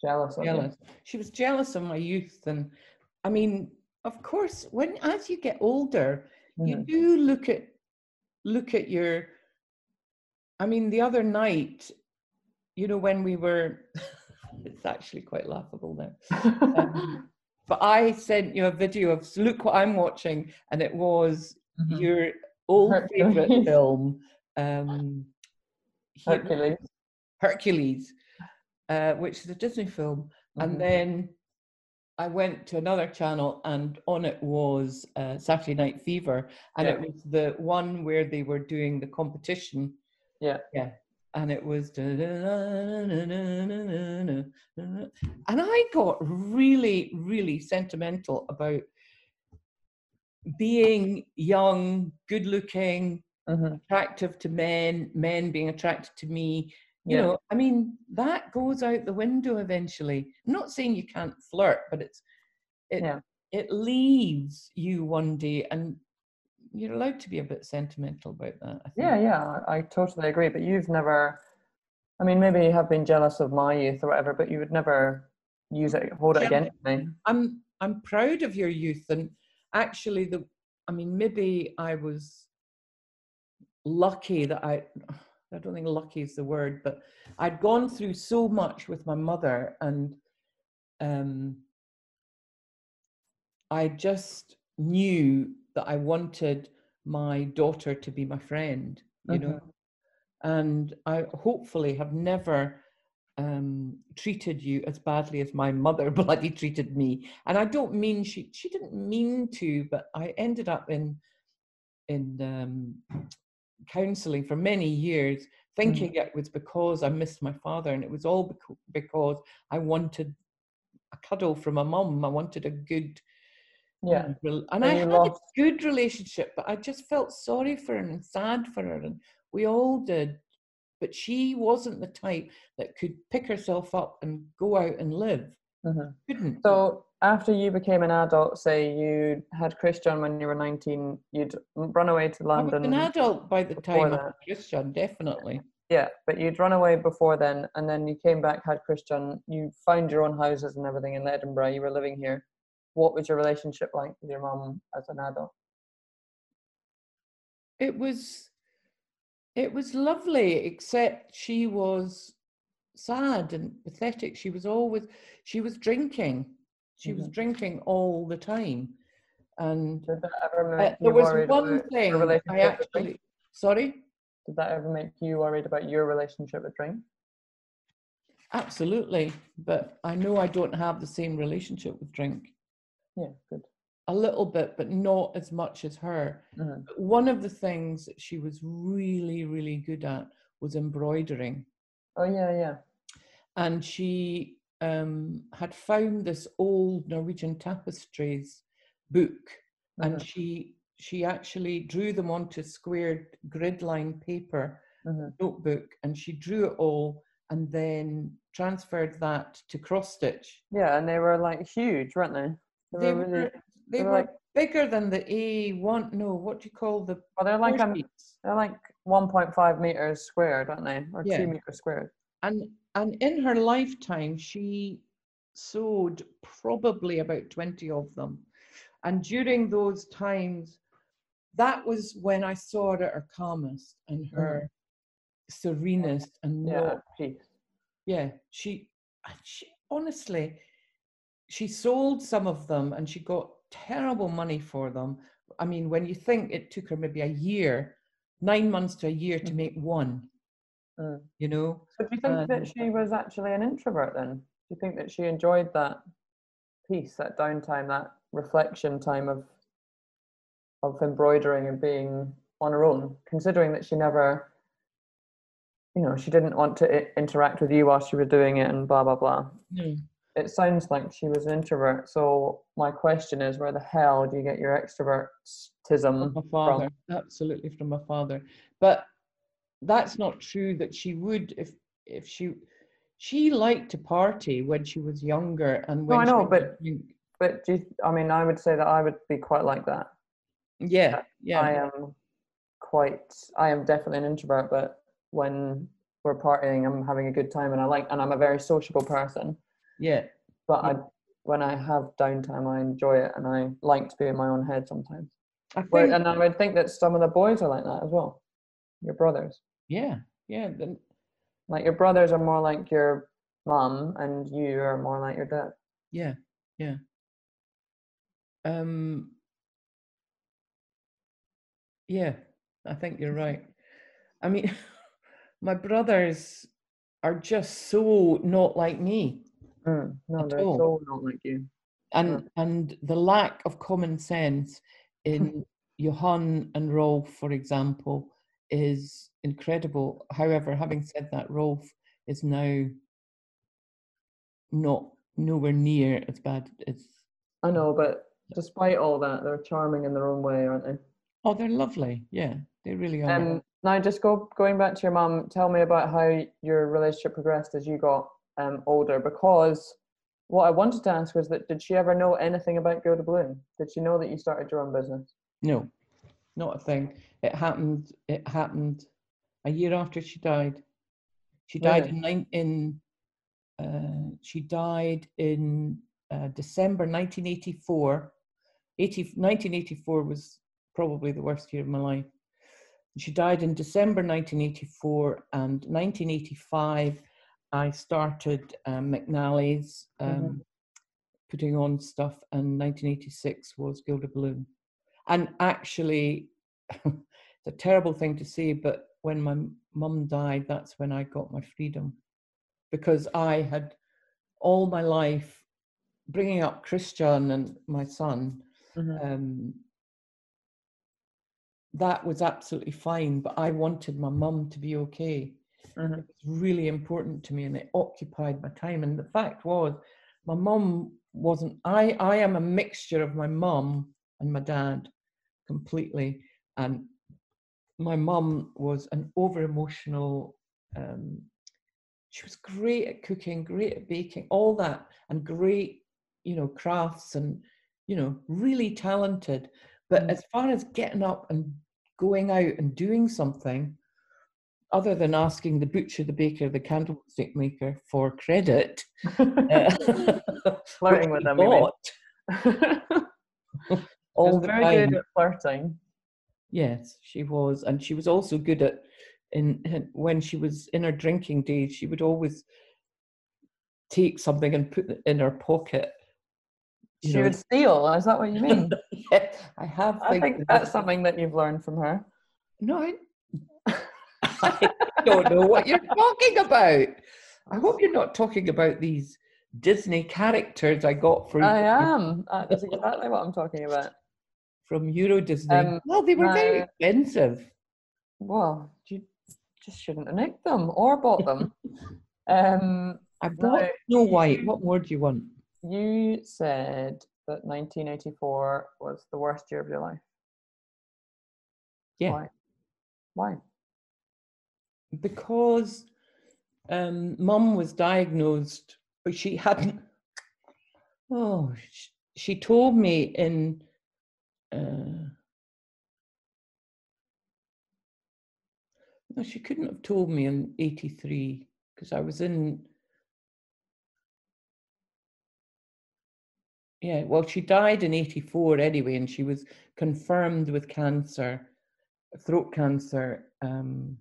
jealous of jealous. She was jealous of my youth. And I mean, of course, when as you get older, you. you Mhm. do look at look at your i mean the other night you know when we were it's actually quite laughable now um, but i sent you a video of "So look what i'm watching and it was Mhm. your old favorite film um, Hercules. Hercules, uh, which is a Disney film. Mhm. And then I went to another channel, and on it was uh, Saturday Night Fever, and it was the one where they were doing the competition. Yeah. Yeah. And it was, and I got really, really sentimental about being young, good looking, Mhm. attractive to men, men being attracted to me. You Yeah. know, I mean, that goes out the window eventually. I'm not saying you can't flirt, but it's it Yeah. it leaves you one day and you're allowed to be a bit sentimental about that. Yeah, yeah, I I totally agree. But you've never, I mean, maybe you have been jealous of my youth or whatever, but you would never use it, hold it against me. I'm I'm proud of your youth and actually the I mean maybe I was lucky that I I don't think lucky is the word but I'd gone through so much with my mother and um I just knew that I wanted my daughter to be my friend you know and I hopefully have never um, treated you as badly as my mother bloody treated me. And I don't mean she she didn't mean to, but I ended up in in um, counselling for many years, thinking mm. it was because I missed my father, and it was all because I wanted a cuddle from a mum. I wanted a good Yeah. and And I had lost- a good relationship, but I just felt sorry for her and sad for her, and we all did. But she wasn't the type that could pick herself up and go out and live. Mhm. So after you became an adult, say you had Christian when you were 19, you'd run away to I was London. an adult by the time I that. was Christian, definitely. Yeah, but you'd run away before then, and then you came back, had Christian, you found your own houses and everything in Edinburgh, you were living here. What was your relationship like with your mum as an adult? It was it was lovely, except she was sad and pathetic. She was always she was drinking. She was Mhm. drinking all the time. And Did that ever Uh, there you was one thing I actually. Sorry. Did that ever make you worried about your relationship with drink? Absolutely, but I know I don't have the same relationship with drink. Yeah, good. A little bit, but not as much as her. Mhm. But One of the things that she was really, really good at was embroidering, Oh yeah, yeah. and she um, had found this old Norwegian tapestries book, and Mhm. she she actually drew them onto squared grid line paper Mhm. notebook and she drew it all and then transferred that to cross stitch. Yeah, and they were like huge, weren't they? They were really, they they were were like- bigger than the A1. No, what do you call the well, they're like um, they're like 1.5 meters squared, aren't they? Or Yeah. two meters squared. And and in her lifetime, she sewed probably about 20 of them. And during those times, that was when I saw her at her calmest and mm. her serenest and Yeah, peace. yeah she she honestly she sold some of them and she got terrible money for them i mean when you think it took her maybe a year nine months to a year to Mhm. make one Mm. you know So do you think that she was actually an introvert then? Do you think that she enjoyed that peace, that downtime, that reflection time of of embroidering and being on her own, considering that she never, you know, she didn't want to interact with you while she was doing it and blah blah blah. no. It sounds like she was an introvert. So my question is, where the hell do you get your extrovertism from father absolutely from my father but that's not true that she would if if she she liked to party when she was younger and when I know, but-. But do you, I mean, I would say that I would be quite like that. yeah yeah I am quite I am definitely an introvert, but when we're partying I'm having a good time and I like and I'm a very sociable person. Yeah But Yeah. I when I have downtime I enjoy it and I like to be in my own head sometimes. i Where, think and I would think that some of the boys are like that as well. Your brothers. yeah yeah then Like your brothers are more like your mum and you are more like your dad. Yeah, yeah. Um, yeah, I think you're right. I mean, my brothers are just so not like me. Mm, no, At they're all. so not like you. and and the lack of common sense in Johan and Rolf, for example, is incredible. However, having said that, Rolf is now not nowhere near as bad as. I know, but despite all that, they're charming in their own way, aren't they? Oh, they're lovely. Yeah, they really are. Um, now, just go going back to your mum. Tell me about how your relationship progressed as you got um, older. Because what I wanted to ask was that did she ever know anything about Gilded Balloon? Did she know that you started your own business? no, not a thing. It happened. It happened a year after she died. She died Really? in in. Uh, she died in uh, December 1984. 80, 1984 was probably the worst year of my life. She died in December 1984, and 1985, I started um, McNally's um, Mhm. putting on stuff, and 1986 was Gilded Balloon. And actually, it's a terrible thing to say, but when my mum died, that's when I got my freedom because I had all my life bringing up Christian and my son. Mhm. Um, that was absolutely fine, but I wanted my mum to be okay. Mhm. It was really important to me, and it occupied my time. And the fact was, my mum wasn't. I I am a mixture of my mum and my dad, completely. And my mum was an over emotional. Um, she was great at cooking, great at baking, all that, and great, you know, crafts and, you know, really talented. But Mm. as far as getting up and going out and doing something, other than asking the butcher, the baker, the candlestick maker for credit, uh, Flirting with them, mean? She all very time. good at flirting. Yes, she was, and she was also good at in, in when she was in her drinking days. She would always take something and put it in her pocket. you She know. would steal. Is that what you mean? Yeah, I have. I think that's something that you've learned from her. No, I, I don't know what you're talking about. I hope you're not talking about these Disney characters I got for you. I am. That's exactly what I'm talking about. from Euro Disney. Um, well, they were very expensive. Well, you just shouldn't have nicked them or bought them. um, I bought No, Snow White. What more do you want? you said that 1984 was the worst year of your life. Yeah. Why? Why? Because um, was diagnosed, but she hadn't. Oh, sh- she told me in. Uh, no, she couldn't have told me in 83 because I was in. Yeah, well, she died in 84 anyway, and she was confirmed with cancer, throat cancer, um,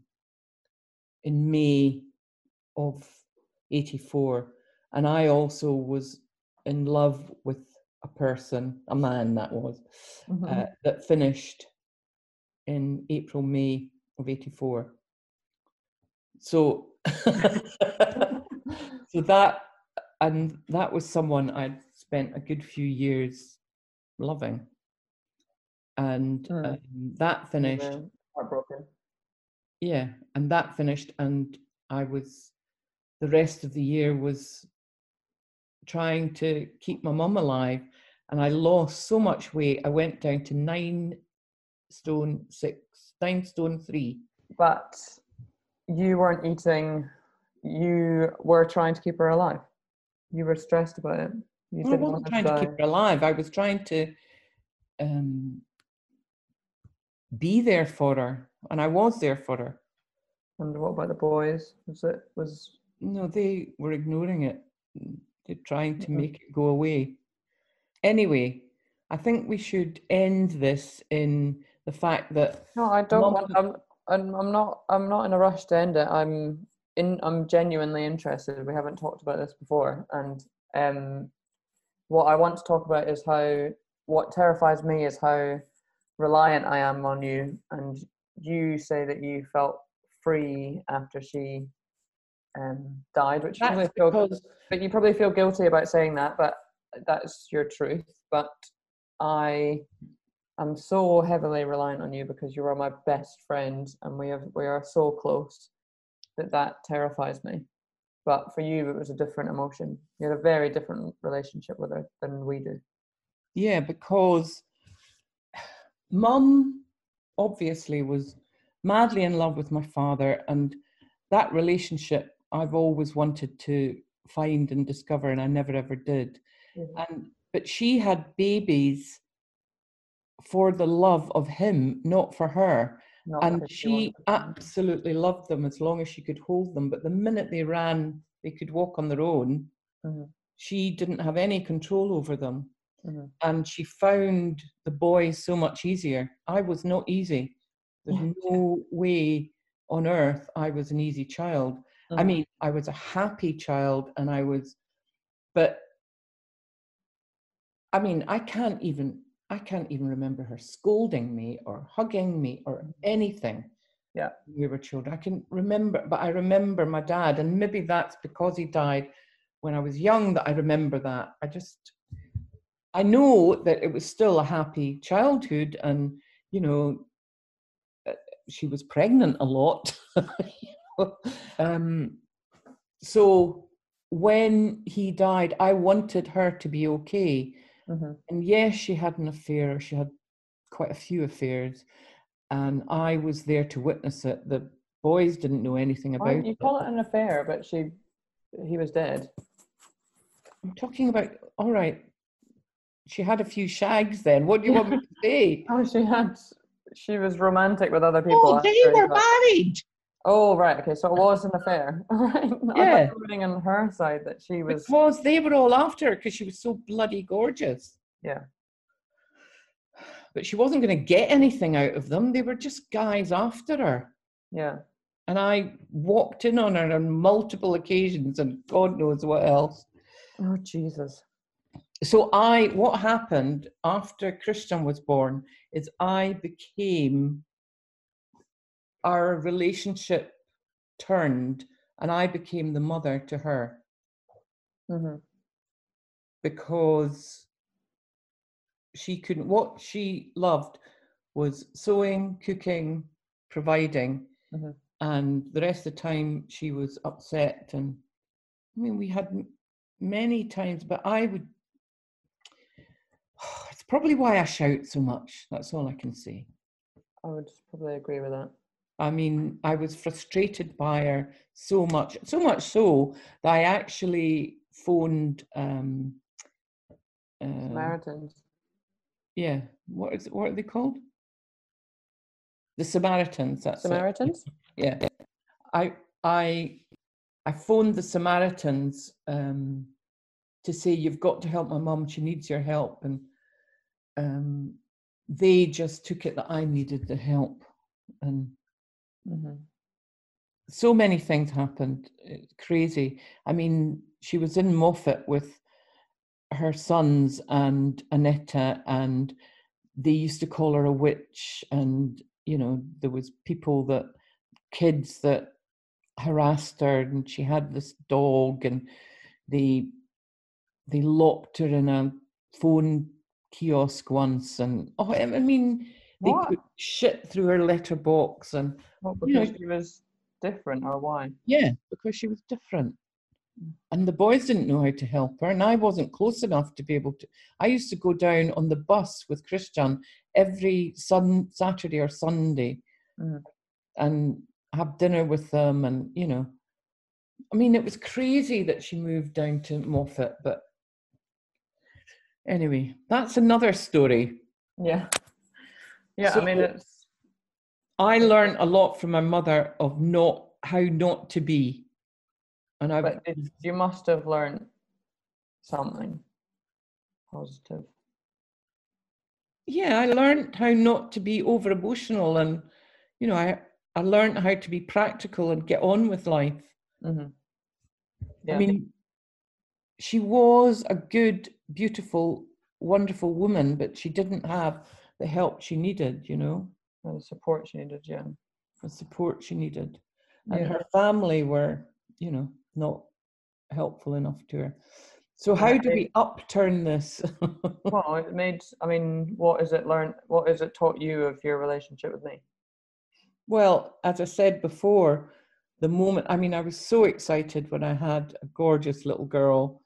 in May of 84. And I also was in love with a person, a man that was, Mhm. uh, that finished in April, May of 84. So, so that, and that was someone I'd spent a good few years loving. And Mm. um, that finished Yeah, heartbroken. Yeah and that finished and i was the rest of the year was trying to keep my mum alive and i lost so much weight i went down to nine stone six nine stone three But you weren't eating. You were trying to keep her alive. You were stressed about it. You i didn't wasn't trying to keep her alive i was trying to um, be there for her and i was there for her And what about the boys? Was it was No, they were ignoring it. They're trying to make it go away. Anyway, I think we should end this in the fact that no? I don't want. I'm, I'm. I'm not. I'm not in a rush to end it. I'm in. I'm genuinely interested. We haven't talked about this before, and um, what I want to talk about is how. What terrifies me is how reliant I am on you, and you say that you felt free after she um, died, which you probably feel, because but you probably feel guilty about saying that, but that's your truth. But I am so heavily reliant on you because you are my best friend, and we have we are so close that that terrifies me. But for you, it was a different emotion. You had a very different relationship with her than we do. Yeah, because mum obviously was madly in love with my father, and that relationship I've always wanted to find and discover, and I never ever did. And but she had babies for the love of him, not for her. Not and she absolutely loved them as long as she could hold them. But the minute they ran, they could walk on their own. Mhm. She didn't have any control over them Mhm. and she found the boys so much easier. I was not easy. There's Yeah. no way on earth I was an easy child. I Mhm. mean, I was a happy child and I was, but I mean, I can't even, I can't even remember her scolding me or hugging me or anything. Yeah. We were children. I can remember, but I remember my dad, and maybe that's because he died when I was young that I remember that. I just, I know that it was still a happy childhood, and you know, uh, she was pregnant a lot. um, so when he died, I wanted her to be okay. Mhm. And yes, she had an affair. She had quite a few affairs, and I was there to witness it. The boys didn't know anything about you it. call it an affair, but she, he was dead. I'm talking about. All right, she had a few shags. Then what do you want me to say? Oh, she had. She was romantic with other oh, people. Oh, they were died. married. Oh, right. Okay, so it was an affair. Right. I Yeah. reading on her side that she was. Because they were all after her because she was so bloody gorgeous. Yeah. But she wasn't going to get anything out of them. They were just guys after her. Yeah. And I walked in on her on multiple occasions and God knows what else. Oh Jesus. So I, what happened after Christian was born is I became, our relationship turned and I became the mother to her hmm because she couldn't, what she loved was sewing, cooking, providing. Mhm. And the rest of the time she was upset. And I mean, we had many times, but I would, it's probably why I shout so much. That's all I can say. I would probably agree with that. I mean, I was frustrated by her so much, so much so that I actually phoned. Um, uh, Samaritans. yeah, what is what are they called? The Samaritans. That's it. Samaritans. Yeah, I I I phoned the Samaritans um, to say you've got to help my mum. She needs your help, and um, they just took it that I needed the help, and hmm so many things happened. It's crazy. I mean, she was in Moffat with her sons and Anetta, and they used to call her a witch. And you know, there was people that kids that harassed her, and she had this dog, and they they locked her in a phone kiosk once, and oh, I mean, they What? put shit through her letterbox, and Well, You know, because she was different, or why? Yeah, because she was different. And the boys didn't know how to help her, and I wasn't close enough to be able to. I used to go down on the bus with Christian every sun, Saturday or Sunday Mhm. and have dinner with them. And, you know, I mean, it was crazy that she moved down to Moffat, but anyway, that's another story. Yeah. Yeah. I mean, it's I learned a lot from my mother of not how not to be. And I but it, you must have learned something positive. yeah i learned how not to be over emotional and you know i i learned how to be practical and get on with life hmm Yeah. i mean she was a good beautiful wonderful woman but she didn't have the help she needed you know the support she needed. Yeah. the support she needed and Yeah. her family were, you know, not helpful enough to her. So how do we upturn this? Well, it made. I mean, what is it learned? What is it taught you of your relationship with me? Well, as I said before, the moment, I mean, I was so excited when I had a gorgeous little girl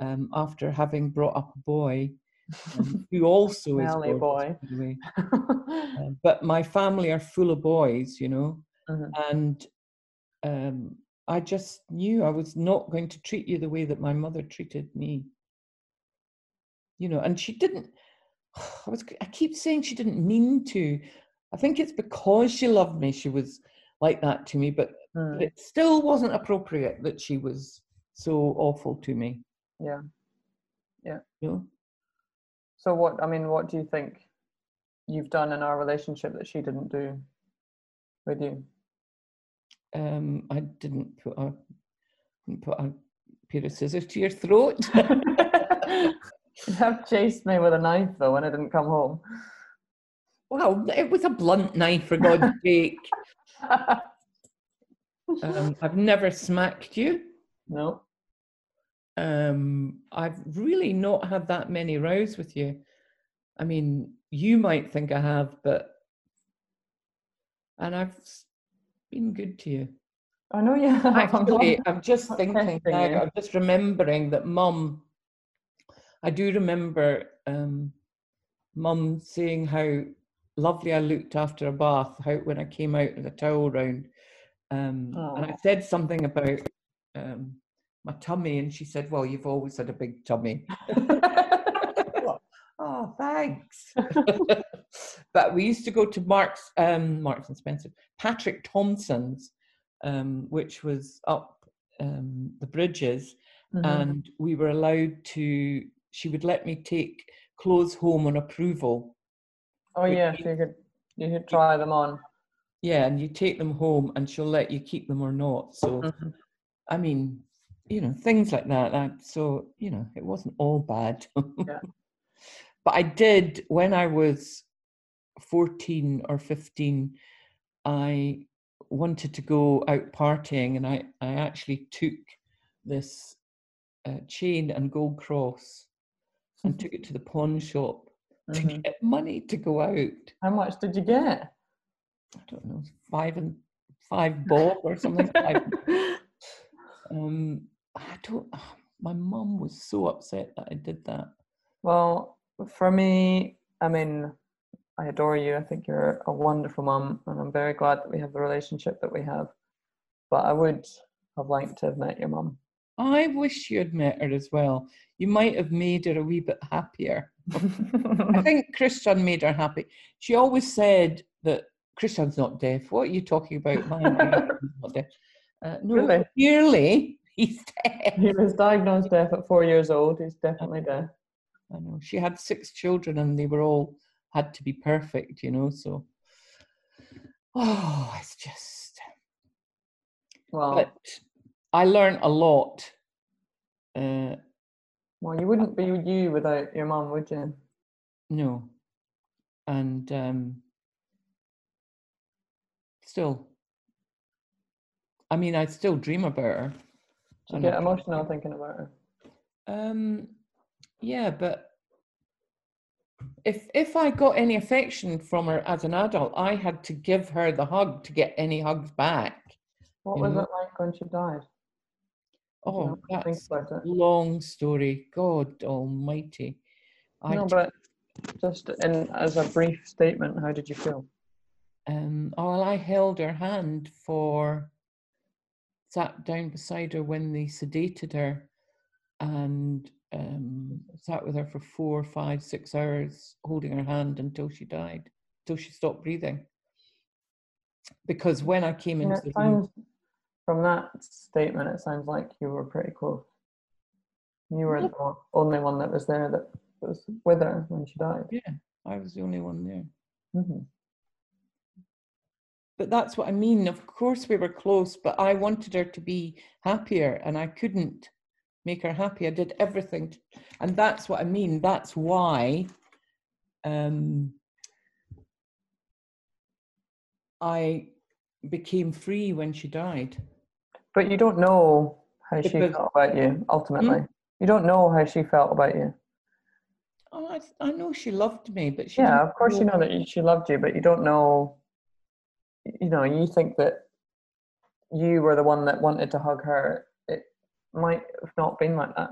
um, after having brought up a boy um, who also is gorgeous, boy. by the way. Um, but my family are full of boys, you know, Mhm. and um, I just knew I was not going to treat you the way that my mother treated me. You know, and she didn't. I was. I keep saying she didn't mean to. I think it's because she loved me. She was like that to me, but, but Mm, it still wasn't appropriate that she was so awful to me. Yeah. You know. So what? I mean, what do you think you've done in our relationship that she didn't do with you? Um, I didn't put a didn't put a pair of scissors to your throat. you have chased me with a knife though when I didn't come home. well, it was a blunt knife, for God's sake. Um, I've never smacked you. no. Um, I've really not had that many rows with you. I mean, you might think I have, but and I've been good to you. I know you have. Actually, I'm just thinking now. I'm just remembering that Mum. I do remember um, Mum saying how lovely I looked after a bath. How when I came out with a towel round, um, and I said something about um, my tummy, and she said, "Well, you've always had a big tummy." oh, thanks. but we used to go to Mark's, um, Marks and Spencer, Patrick Thomson's, um, which was up um, the bridges, Mhm. and we were allowed to. She would let me take clothes home on approval. oh yeah, so you could you could try them on. Yeah, and you take them home, and she'll let you keep them or not. So, Mhm. I mean, you know, things like that. that so, you know, it wasn't all bad. Yeah. But I did when I was 14 or 15, I wanted to go out partying, and I, I actually took this uh, chain and gold cross and took it to the pawn shop to Mhm. get money to go out. How much did you get? I don't know, five and five bob or something. five Um, I don't. My mum was so upset that I did that. Well, for me, I mean, I adore you. I think you're a wonderful mum, and I'm very glad that we have the relationship that we have. But I would have liked to have met your mum. I wish you had met her as well. You might have made her a wee bit happier. I think Christian made her happy. She always said that Christian's not deaf. What are you talking about? My not deaf. Uh, no, Really? clearly he's he was diagnosed deaf at four years old. He's definitely deaf. I know. She had six children and they were all had to be perfect, you know. So, oh, it's just. Well, But I learned a lot. Uh, well, you wouldn't be you without your mum, would you? no, and um, still, I mean, I still dream about her. Do you get emotional thinking about her? Um, yeah, but if if I got any affection from her as an adult, I had to give her the hug to get any hugs back. What was know? it like when she died? You Oh, know, that's a long story. God Almighty. I no, but just in as a brief statement, how did you feel? um, oh, well, I held her hand for, sat down beside her when they sedated her, and um, sat with her for four, five, six hours, holding her hand until she died, till she stopped breathing. Because when I came And into the room, sounds, from that statement, it sounds like you were pretty close. You were the only one that was there that was with her when she died. yeah, I was the only one there. hmm But that's what I mean. Of course, we were close, but I wanted her to be happier, and I couldn't make her happy. I did everything, to, and that's what I mean. That's why um, I became free when she died. But you don't know how she Because- felt about you ultimately. You don't know how she felt about you. Oh, I, I know she loved me, but she yeah, of course you know that she loved you, but you don't know. You know, you think that you were the one that wanted to hug her. It might have not been like that.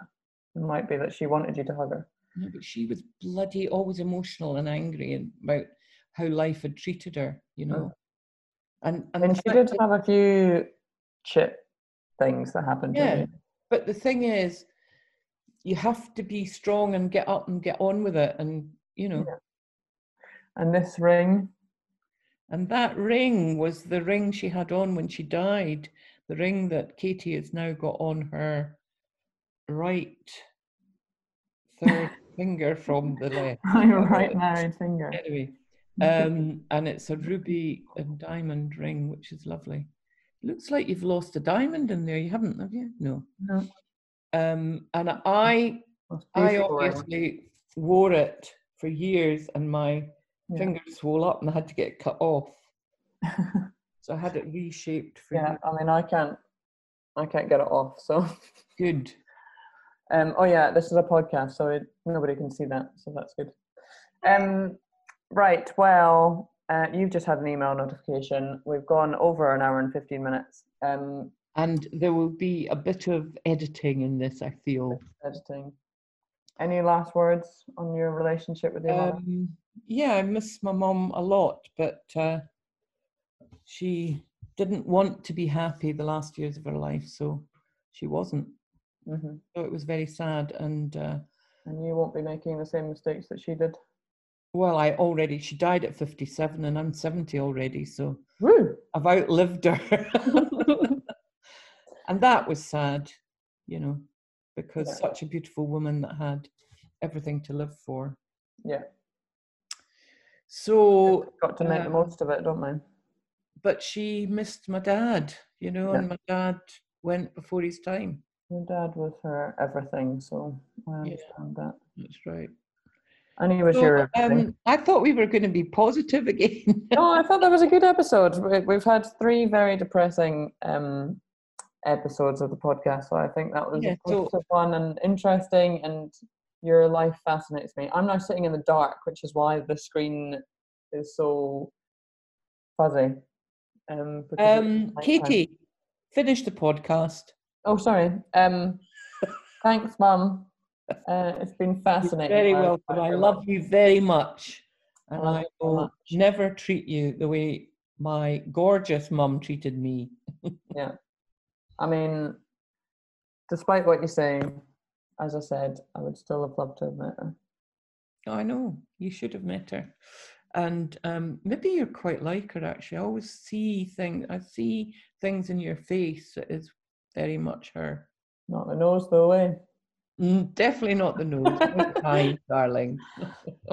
It might be that she wanted you to hug her. No, but she was bloody always emotional and angry and about how life had treated her, you know. Oh. And and, And she did have a few chip things that happened to Yeah. but the thing is, you have to be strong and get up and get on with it, and you know. Yeah. And this ring, And that ring was the ring she had on when she died. The ring that Katie has now got on her right third finger from the left. your right married finger. Anyway, um, and it's a ruby and diamond ring, which is lovely. Looks like you've lost a diamond in there. You haven't, have you? No. No, Um, and I, I obviously wore it for years, and my Yeah. finger swole up, and I had to get it cut off. So I had it reshaped for yeah. I mean, I can't, I can't get it off. So, Good. um, oh yeah, this is a podcast, so it, nobody can see that, so that's good. Um, right. Well, uh, you've just had an email notification. We've gone over an hour and fifteen minutes. Um, And there will be a bit of editing in this, I feel. editing. Any last words on your relationship with your? Um, yeah, I miss my mom a lot, but uh, she didn't want to be happy the last years of her life, so she wasn't. hmm So it was very sad. And uh, And you won't be making the same mistakes that she did. well, I already, she died at 57 and I'm 70 already, so Woo! I've outlived her. and that was sad, you know, because Yeah. such a beautiful woman that had everything to live for. Yeah. So, Got to make the um, most of it, don't we? but she missed my dad, you know, Yeah. and my dad went before his time. Your dad was her everything, so I Yeah. understand that. That's right. And he was So, your um, I thought we were going to be positive again. no, I thought that was a good episode. We- We've had three very depressing um, episodes of the podcast, so I think that was Yeah, a so- fun and interesting. And your life fascinates me. I'm now sitting in the dark, which is why the screen is so fuzzy. Um, Um. Katie, finish the podcast. Oh, sorry. Um, thanks, Mum. Uh, it's been You're fascinating. very I- welcome. I very love much- you very much. And I so will much. never treat you the way my gorgeous mum treated me. Yeah. I mean, despite what you say, as I said, I would still have loved to have met her. I know, you should have met her. And um, maybe you're quite like her actually. I always see things I see things in your face that is very much her. Not the nose, though, eh? Mm, definitely not the nose. Hi, darling.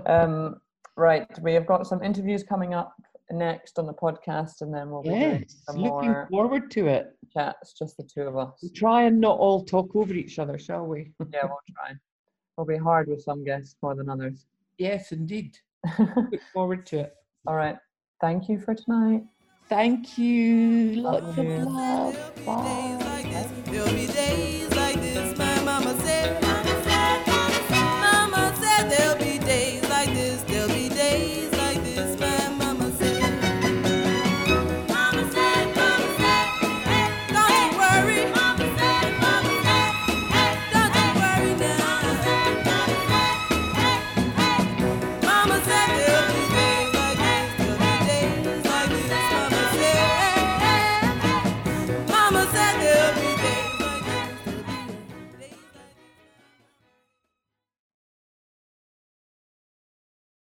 Um, right. We have got some interviews coming up next on the podcast, and then we'll be doing some looking more forward to it. Chats, just the two of us. We'll try and not all talk over each other, shall we? Yeah, we'll try. It'll be hard with some guests more than others. yes, indeed. Look forward to it. All right. Thank you for tonight. Thank you. Lots Love you. of love. There'll